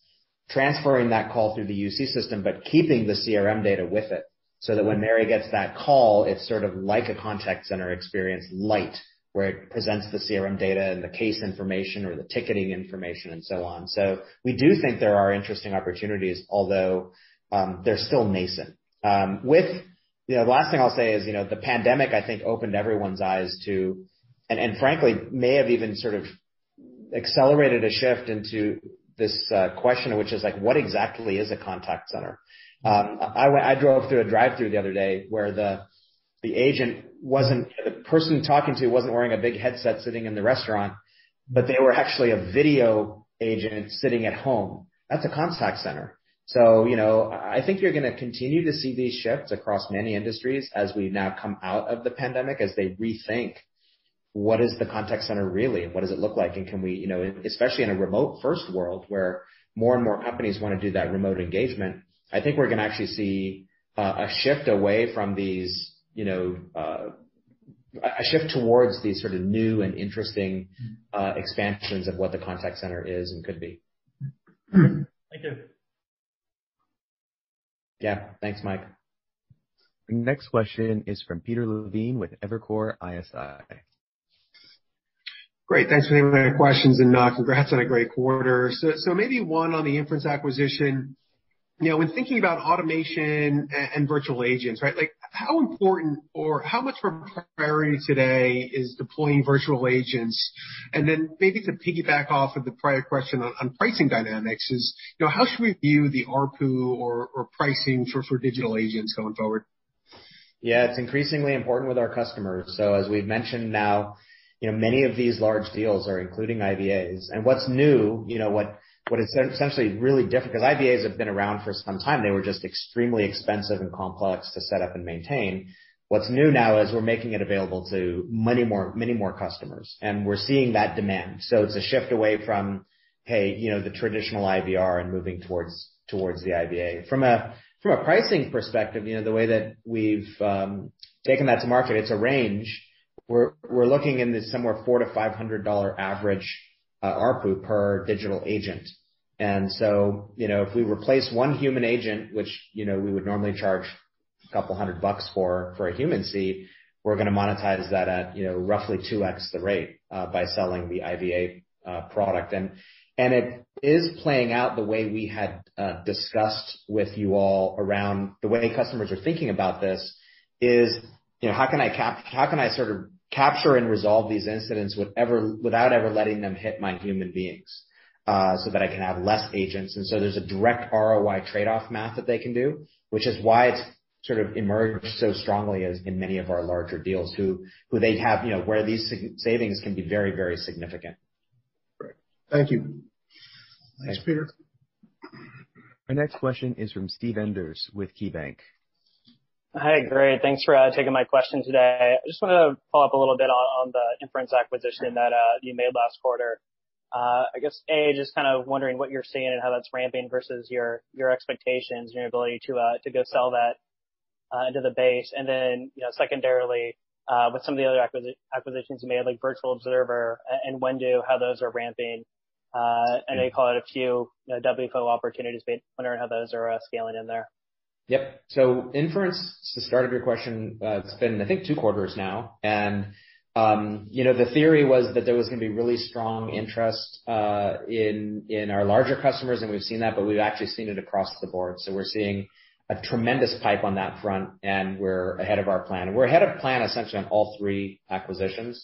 B: transferring that call through the UC system, but keeping the CRM data with it, so that when Mary gets that call, it's sort of like a contact center experience light, where it presents the CRM data and the case information or the ticketing information and so on. So we do think there are interesting opportunities, although um, they're still nascent. Um, with you know, the last thing I'll say is, you know, the pandemic, I think, opened everyone's eyes to, and frankly, may have even sort of accelerated a shift into this uh, question, which is like, what exactly is a contact center? Um, I I drove through a drive-through the other day where the the agent wasn't the person talking to wasn't wearing a big headset sitting in the restaurant, but they were actually a video agent sitting at home. That's a contact center. So, you know, I think you're gonna continue to see these shifts across many industries as we now come out of the pandemic, as they rethink what is the contact center really, what does it look like, and can we, you know, especially in a remote first world where more and more companies wanna do that remote engagement. I think we're gonna actually see a shift away from these, you know, uh a shift towards these sort of new and interesting uh expansions of what the contact center is and could be.
P: Thank you.
B: Yeah. Thanks, Mike.
E: Next question is from Peter Levine with Evercore ISI.
Q: Great. Thanks for taking my questions, and congrats on a great quarter. So so maybe one on the Inference acquisition. When thinking about automation and virtual agents, right? Like, how important or how much of a priority today is deploying virtual agents? And then maybe to piggyback off of the prior question on pricing dynamics is, you know, how should we view the ARPU or pricing for digital agents going forward?
B: Yeah, it's increasingly important with our customers. So as we've mentioned now, you know, many of these large deals are including IVAs. And what's new, you know, what is essentially really different, 'cause IVAs have been around for some time, they were just extremely expensive and complex to set up and maintain. What's new now is we're making it available to many more many more customers, and we're seeing that demand. So it's a shift away from, hey, you know, the traditional IVR and moving towards towards the IVA. From a from a pricing perspective, you know, the way that we've um, taken that to market, it's a range. We're we're looking in this somewhere $400-$500 average Uh, ARPU per digital agent. And so, you know, if we replace one human agent, which, you know, we would normally charge a couple hundred bucks for for a human seat, we're gonna monetize that at, you know, roughly 2x the rate uh, by selling the IVA uh, product. And and it is playing out the way we had discussed with you all around the way customers are thinking about this is, you know, how can I capture how can I sort of capture and resolve these incidents without ever letting them hit my human beings, uh, so that I can have less agents. And so there's a direct ROI trade-off math that they can do, which is why it's sort of emerged so strongly as in many of our larger deals who who they have, you know, where these savings can be very, very significant.
Q: Great. Thank you.
B: Thanks, Peter.
E: Our next question is from Steve Enders with KeyBanc.
R: Hi. Great. Thanks for uh, taking my question today. I just wanna follow up a little bit on the Inference acquisition that uh, you made last quarter. Uh, I guess, A, just kind of wondering what you're seeing and how that's ramping versus your your expectations and your ability to uh to go sell that into the base. And then, you know, secondarily, with some of the other acquisitions you made, like Virtual Observer and Whendu, how those are ramping. I know you called out a few, you know, WFO opportunities, but wondering how those are scaling in there.
B: Yep. So inference, to the start of your question, Uh it's been, I think, two quarters now. And, um, you know, the theory was that there was gonna be really strong interest uh in in our larger customers, and we've seen that, but we've actually seen it across the board. So we're seeing a tremendous pipe on that front, and we're ahead of our plan. We're ahead of plan essentially on all three acquisitions.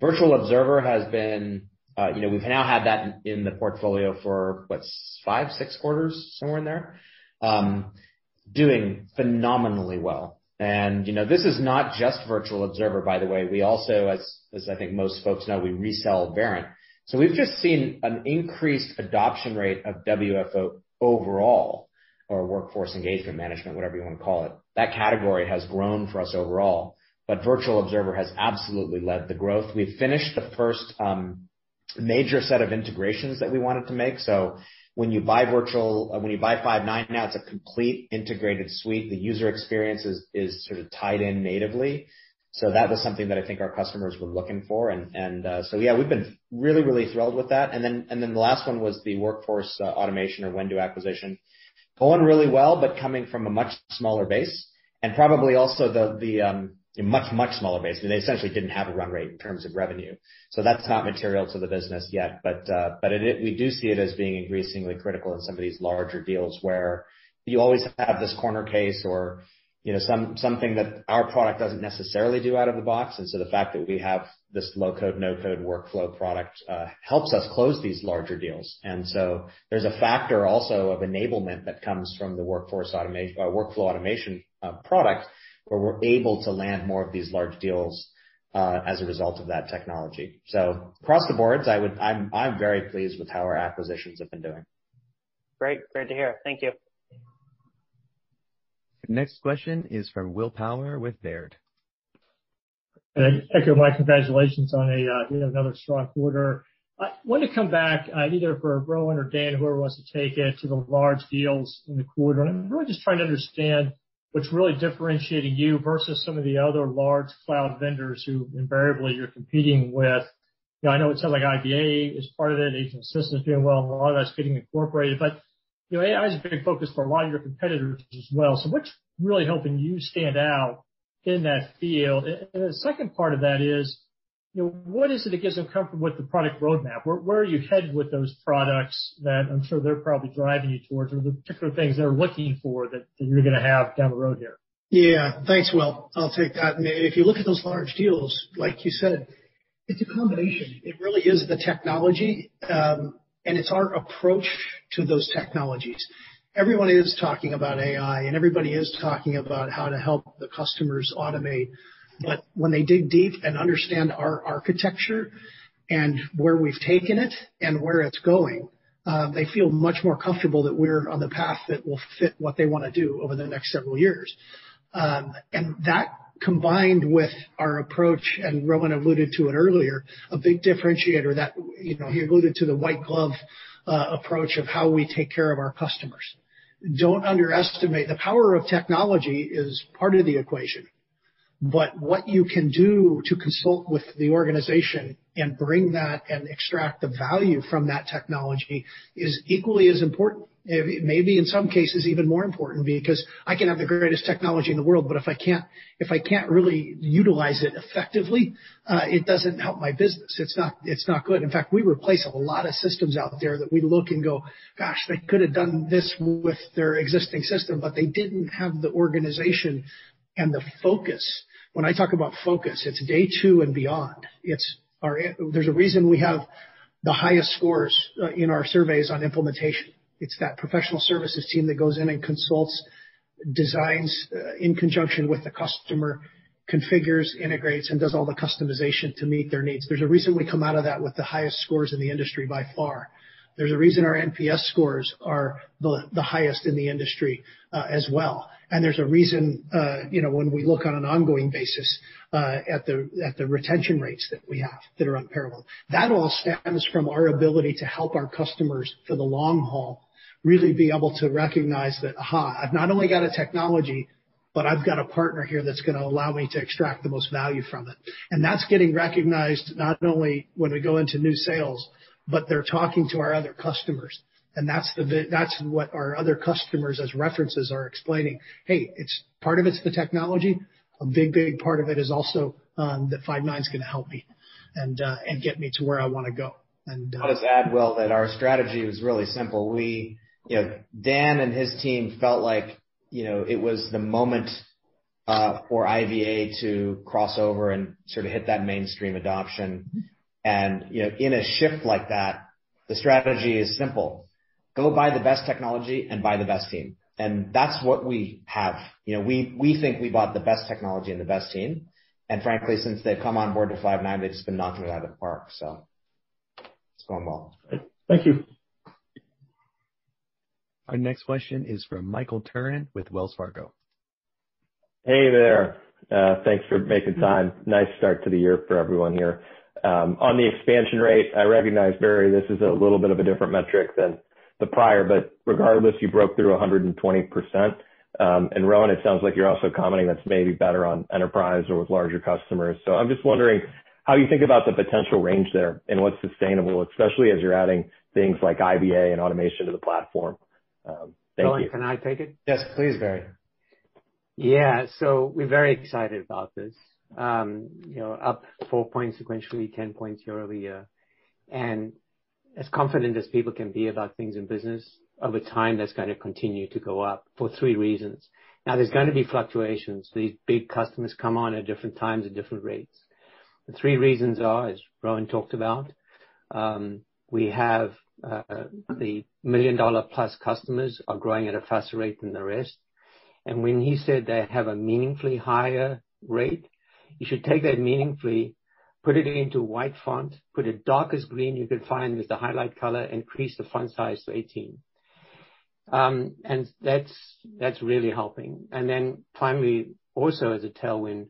B: Virtual Observer has been, uh, you know, we've now had that in the portfolio for, what, five, six quarters, somewhere in there, doing phenomenally well. And, you know, this is not just Virtual Observer, by the way. We also, as as I think most folks know, we resell Verint. So we've just seen an increased adoption rate of WFO overall, or Workforce Engagement Management, whatever you wanna call it. That category has grown for us overall, but Virtual Observer has absolutely led the growth. We've finished the first um, major set of integrations that we wanted to make. When you buy virtual, uh, when you Five9 now, it's a complete integrated suite. The user experience is is sort of tied in natively. So that was something that I think our customers were looking for. And and uh so yeah, we've been really really thrilled with that. And then and then the last one was the Workforce uh, Automation or Whendu acquisition. Going really well, but coming from a much smaller base and probably also the the um, much much smaller base. I mean, They essentially didn't have a run rate in terms of revenue. So that's not material to the business yet. But uh but it we do see it as being increasingly critical in some of these larger deals where you always have this corner case or, you know, some something that our product doesn't necessarily do out of the box. And so the fact that we have this low-code, no-code workflow product uh helps us close these larger deals. And so there's a factor also of enablement that comes from the workforce automation uh workflow automation product, where we're able to land more of these large deals as a result of that technology. So across the board, I'm I'm very pleased with how our acquisitions have been doing.
R: Great. Great to hear. Thank you.
E: Next question is from Will Power with Baird.
S: Echo my congratulations on a uh another strong quarter. I wanted to come back, either for Rowan or Dan, whoever wants to take it, to the large deals in the quarter. I'm really just trying to understand what's really differentiating you versus some of the other large cloud vendors who invariably you're competing with. You know, I know it sounds like IVA is part of it, Agent Assist is doing well, and a lot of that's getting incorporated. But you know, AI is a big focus for a lot of your competitors as well. So what's really helping you stand out in that field? And the second part of that is, what is it that gives them comfort with the product roadmap? Where are you headed with those products that I'm sure they're probably driving you towards, or the particular things they're looking for that you're going to have down the road here?
C: Yeah. Thanks, Will. I'll take that. If you look at those large deals, like you said, it's a combination. It really is the technology, um, and it's our approach to those technologies. Everyone is talking about AI, and everybody is talking about how to help the customers automate. But when they dig deep and understand our architecture and where we've taken it and where it's going, they feel much more comfortable that we're on the path that will fit what they want to do over the next several years. Um and that combined with our approach, and Rowan alluded to it earlier, a big differentiator that you know, he alluded to the white glove approach of how we take care of our customers. Don't underestimate. The power of technology is part of the equation, but what you can do to consult with the organization and bring that and extract the value from that technology is equally as important. Maybe in some cases even more important, because I can have the greatest technology in the world, but if I can't if I can't really utilize it effectively, uh, it doesn't help my business. It's not it's not good. In fact, we replace a lot of systems out there that we look and go, "Gosh, they could have done this with their existing system," but they didn't have the organization and the focus. When I talk about focus, it's day two and beyond. It's our there's a reason we have the highest scores uh, in our surveys on implementation. It's that professional services team that goes in and consults, designs uh, in conjunction with the customer, configures, integrates, and does all the customization to meet their needs. There's a reason we come out of that with the highest scores in the industry by far. There's a reason our NPS scores are the highest in the industry as well. And there's a reason uh you know when we look on an ongoing basis uh at the at the retention rates that we have that are unparalleled. That all stems from our ability to help our customers for the long haul, really be able to recognize that, aha, I've not only got a technology, but I've got a partner here that's going to allow me to extract the most value from it. And that's getting recognized not only when we go into new sales, they're talking to our other customers. And that's the that's what our other customers as references are explaining. Hey, it's part of it's the technology. A big big part of it is also um that Five9's going to help me and uh and get me to where I want to go.
B: And I'll just add, Will, that our strategy was really simple. We you know Dan and his team felt like you know it was the moment uh for IVA to cross over and sort of hit that mainstream adoption. And you know, in a shift like that, the strategy is simple. Go buy the best technology and buy the best team. And that's what we have. You know, we we think we bought the best technology and the best team. And frankly, since they've come on board to Five9, they've just been knocking it out of the park. So it's going well.
S: Thank you.
E: Our next question is from Michael Turrin with Wells Fargo.
T: Hey there. Uh thanks for making time. Nice start to the year for everyone here. On the expansion rate, I recognize, Barry, this is a little bit of a different metric than the prior, but regardless, you broke through 120%. Um and Rowan, it sounds like you're also commenting that's maybe better on enterprise or with larger customers. So I'm just wondering how you think about the potential range there and what's sustainable, especially as you're adding things like IVA and automation to the platform. Thank you.
L: Rowan, can I take it?
B: Yes, please, Barry.
L: Yeah. So we're very excited about this. Up four points sequentially, 10 points year-over-year. And as confident as people can be about things in business, over time, that's going to continue to go up for three reasons. Now, there's going to be fluctuations. These big customers come on at different times at different rates. The three reasons are, as Rowan talked about, um we have the million-dollar-plus customers are growing at a faster rate than the rest. And when he said they have a meaningfully higher rate, you should take that meaningfully, put it into white font, put it darkest green you could find as the highlight color, increase the font size to 18. and That's that's really helping. And then finally, also as a tailwind,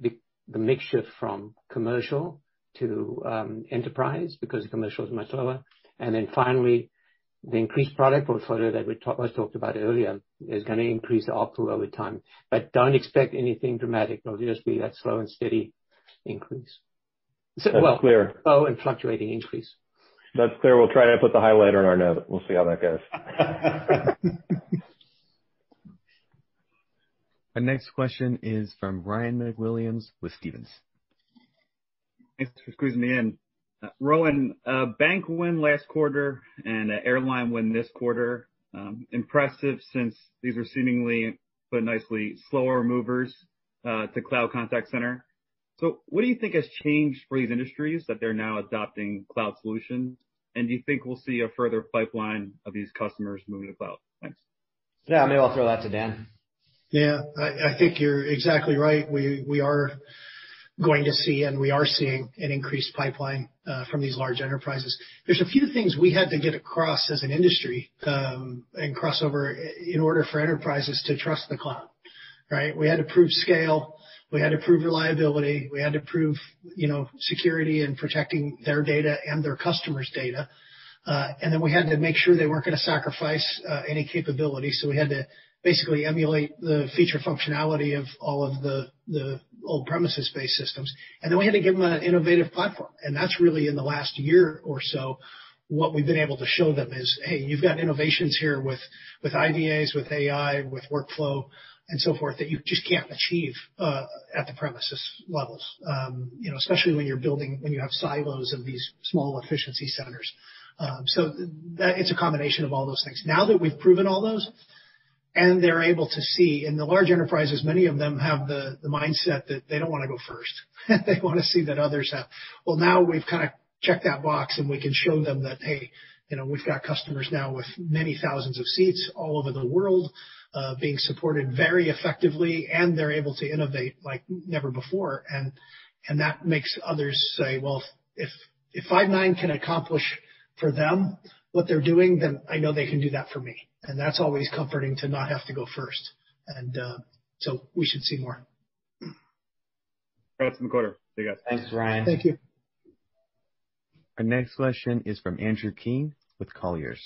L: the the mix shift from commercial to um enterprise because the commercial is much lower. And then finally, the increased product portfolio that was talked about earlier is gonna increase the ARPU over time. But don't expect anything dramatic. It'll just be that slow and steady increase.
T: That's clear.
L: Slow and fluctuating increase.
T: That's clear. We'll try to put the highlighter on our note. We'll see how that goes.
E: Our next question is from Ryan MacWilliams with Stephens.
U: Thanks for squeezing me in. Rowan, uh bank win last quarter and airline win this quarter. Impressive since these are seemingly, put nicely, slower movers to cloud contact center. So what do you think has changed for these industries that they're now adopting cloud solutions? And do you think we'll see a further pipeline of these customers moving to cloud? Thanks.
B: Yeah, maybe I'll throw that to Dan.
C: Yeah. I think you're exactly right. We we are going to see, and we are seeing an increased pipeline uh, from these large enterprises. There's a few things we had to get across as an industry, um, and cross over in order for enterprises to trust the cloud, right? We had to prove scale, we had to prove reliability, we had to prove, you know, security and protecting their data and their customers' data. Uh, and then we had to make sure they weren't gonna sacrifice uh, any capability. So we had to basically emulate the feature functionality of all of the old premises-based systems. And then we had to give them an innovative platform. And that's really in the last year or so, what we've been able to show them is, "Hey, you've got innovations here with IVAs, with AI, with workflow and so forth, that you just can't achieve at the premises levels." Um you know, especially when you have silos of these small efficiency centers. So it's a combination of all those things. Now that we've proven all those, and they're able to see, and the large enterprises, many of them have the mindset that they don't wanna go first. They wanna see that others have. Well, now we've kinda checked that box, and we can show them that, hey, you know, we've got customers now with many thousands of seats all over the world, uh, being supported very effectively, and they're able to innovate like never before. And and that makes others say, "Well, if Five9 can accomplish for them what they're doing, then I know they can do that for me." And that's always comforting to not have to go first. And so We should see more.
U: Congrats on the quarter. See you guys.
B: Thanks, Ryan.
C: Thank you.
E: Our next question is from Andrew King with Colliers.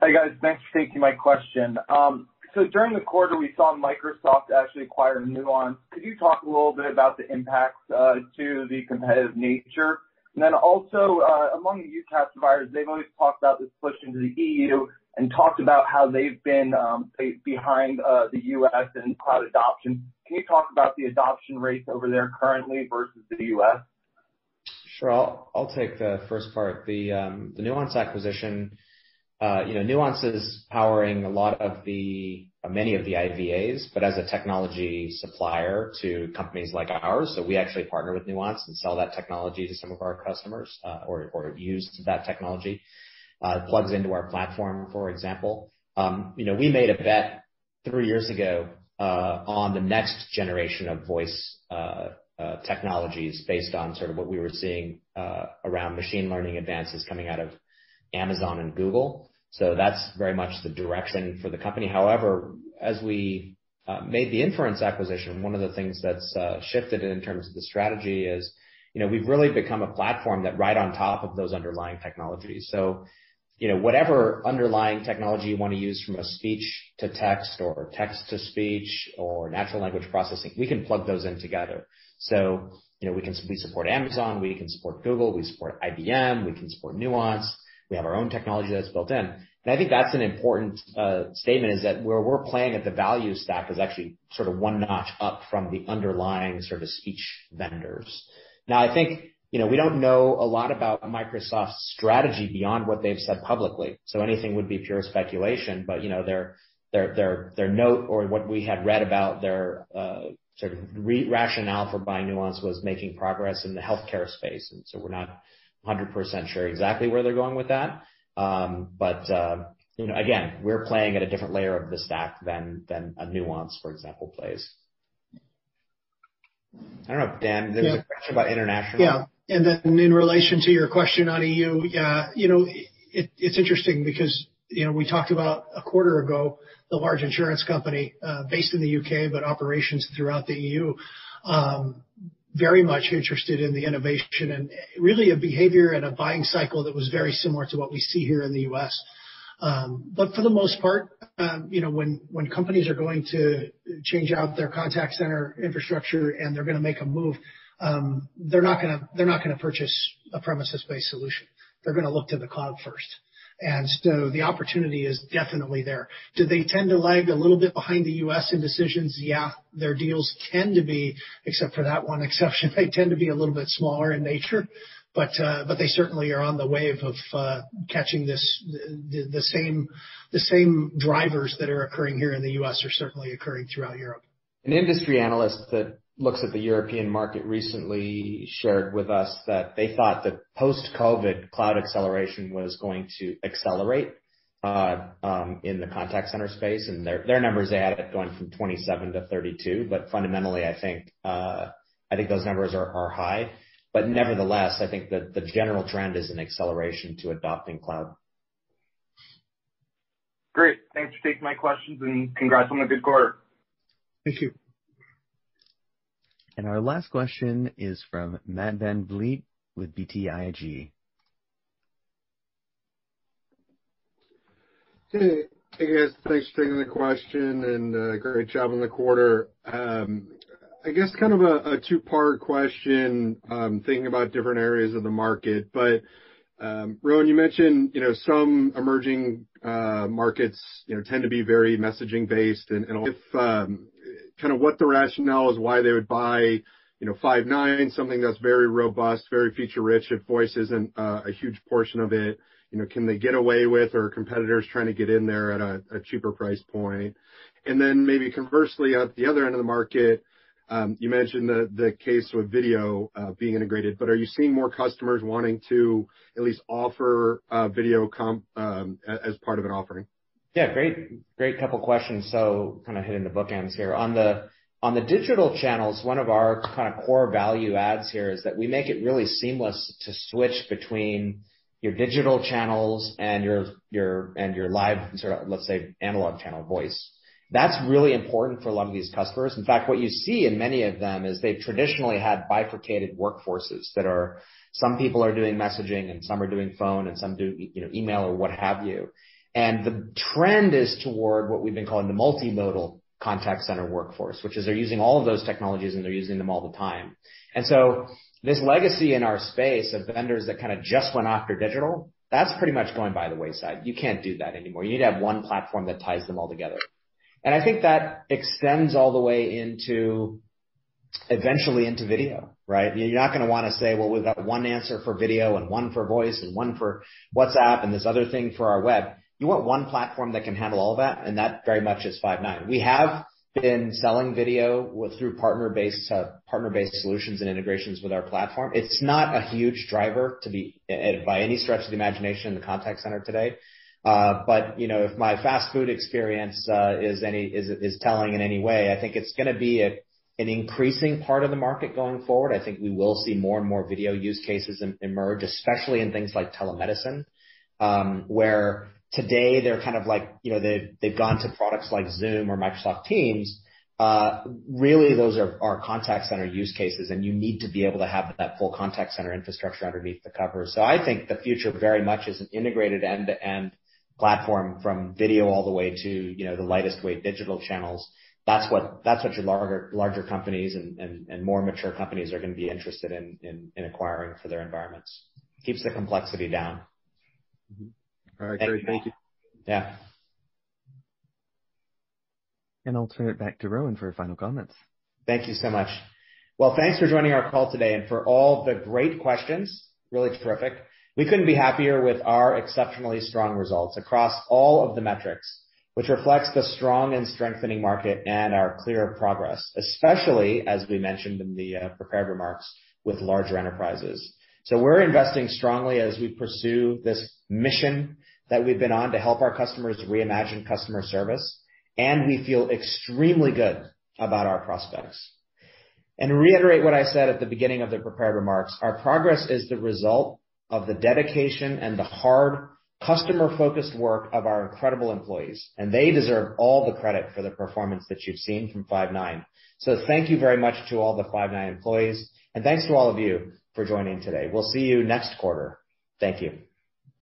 V: Hi, guys. Thanks for taking my question. Um so during the quarter, we saw Microsoft actually acquire Nuance. Could you talk a little bit about the impacts to the competitive nature? And then also, uh, among the UCaaS providers, they've always talked about this push into the EU and talked about how they've been um, behind uh, the U.S. in cloud adoption. Can you talk about the adoption rates over there currently versus the U.S.?
B: Sure. I'll take the first part. The um, Nuance acquisition, you know, Nuance is powering a lot of the many of the IVAs, but as a technology supplier to companies like ours. So we actually partner with Nuance and sell that technology to some of our customers, uh or use that technology. It plugs into our platform, for example. Um, you know, we made a bet three years ago uh on the next generation of voice uh technologies based on sort of what we were seeing uh around machine learning advances coming out of Amazon and Google. So that's very much the direction for the company. However, as we uh, made the Inference acquisition, one of the things that's uh, shifted in terms of the strategy is, you know, we've really become a platform that right on top of those underlying technologies. So, you know, whatever underlying technology you wanna use from a speech-to-text or text-to-speech or natural language processing, we can plug those in together. So, you know, we can support Amazon, we can support Google, we support IBM, we can support Nuance. We have our own technology that's built in. And I think that's an important uh statement, is that where we're playing at the value stack is actually sort of one notch up from the underlying sort of speech vendors. Now, I think, you know, we don't know a lot about Microsoft's strategy beyond what they've said publicly, so anything would be pure speculation. But you know, their their their their note or what we had read about their uh sort of rationale for buying Nuance was making progress in the healthcare space. And so we're not 100% sure exactly where they're going with that. Um, um, you know, again, we're playing at a different layer of the stack than than a Nuance, for example, plays. I don't know, Dan, there was a question about international.
C: Yeah. And then in relation to your question on EU, you know, it's interesting because you know, we talked about a quarter ago, the large insurance company uh, based in the U.K., but operations throughout the EU, um, very much interested in the innovation and really a behavior and a buying cycle that was very similar to what we see here in the U.S. Um but for the most part, um, you know, when companies are going to change out their contact center infrastructure and they're going to make a move, um, they're not gonna they're not going to purchase a premises-based solution. They're going to look to the cloud first. And so the opportunity is definitely there. Do they tend to lag a little bit behind the U.S. in decisions? Yeah. Their deals tend to be, except for that one exception, they tend to be a little bit smaller in nature. But uh but they certainly are on the wave of catching the same the same drivers that are occurring here in the U.S. are certainly occurring throughout Europe.
B: An industry analyst that looks at the European market recently shared with us that they thought that post-COVID cloud acceleration was going to accelerate uh um in the contact center space. And their their numbers, they had it going from 27 to 32. But Fundamentally, I think uh I think those numbers are are high. But nevertheless, I think that the general trend is an acceleration to adopting cloud.
V: Great. Thanks for taking my questions, and congrats on a good quarter.
C: Thank you.
E: And our last question is from Matt VanVliet with BTIG.
W: Hey, Hey, guys. Thanks for taking the question, and great job on the quarter. Um I guess kind of a two-part question, um, thinking about different areas of the market. But um Rowan, you mentioned you know, some emerging uh markets you know, tend to be very messaging based, and kind of what the rationale is why they would buy you know, Five9, something that's very robust, very feature-rich, if voice isn't uh, a huge portion of it. You know, can they get away with, or are competitors trying to get in there at a cheaper price point? And then maybe conversely, at the other end of the market, um, you mentioned the the case with video uh, being integrated, but are you seeing more customers wanting to at least offer uh, video comp um as part of an offering?
B: Yeah, great great couple questions. So kind of hitting the bookends here. On the on the digital channels, one of our kind of core value adds here is that we make it really seamless to switch between your digital channels and your your and your live, sort of, let's say, analog channel voice. That's really important for a lot of these customers. In fact, what you see in many of them is they've traditionally had bifurcated workforces that are, some people are doing messaging and some are doing phone and some do you know, email or what have you. And the trend is toward what we've been calling the multimodal contact center workforce, which is they're using all of those technologies, and they're using them all the time. And so this legacy in our space of vendors that kind of just went after digital, that's pretty much going by the wayside. You can't do that anymore. You need to have one platform that ties them all together. And I think that extends all the way into, eventually into video, right? You're not going to want to say, "Well, we've got one answer for video and one for voice and one for WhatsApp and this other thing for our web." You want one platform that can handle all of that, and that very much is Five9. We have been selling video through partner-based solutions and integrations with our platform. It's not a huge driver to be uh by any stretch of the imagination in the contact center today. Uh, but you know, if my fast food experience is telling in any way, I think it's going to be an increasing part of the market going forward. I think we will see more and more video use cases emerge, especially in things like telemedicine, where today they've they've gone to products like Zoom or Microsoft Teams. Uh, really, those are contact center use cases, and you need to be able to have that full contact center infrastructure underneath the covers. So I think the future very much is an integrated end-to-end platform from video all the way to you know, the lightest weight digital channels. That's what that's what your larger larger companies and and more mature companies are going to be interested in in acquiring for their environments. Keeps the complexity down. Mm-hmm.
W: All right, great. Thank you.
B: Yeah.
E: And I'll turn it back to Rowan for final comments.
B: Thank you so much. Well, thanks for joining our call today and for all the great questions. Really terrific. We couldn't be happier with our exceptionally strong results across all of the metrics, which reflects the strong and strengthening market and our clear progress, especially as we mentioned in the uh, prepared remarks with larger enterprises. So we're investing strongly as we pursue this mission that we've been on to help our customers reimagine customer service, and we feel extremely good about our prospects. To reiterate what I said at the beginning of the prepared remarks, our progress is the result of the dedication and the hard customer-focused work of our incredible employees, and they deserve all the credit for the performance that you've seen from Five9. Thank you very much to all the Five9 employees, and thanks to all of you for joining today. We'll see you next quarter. Thank you.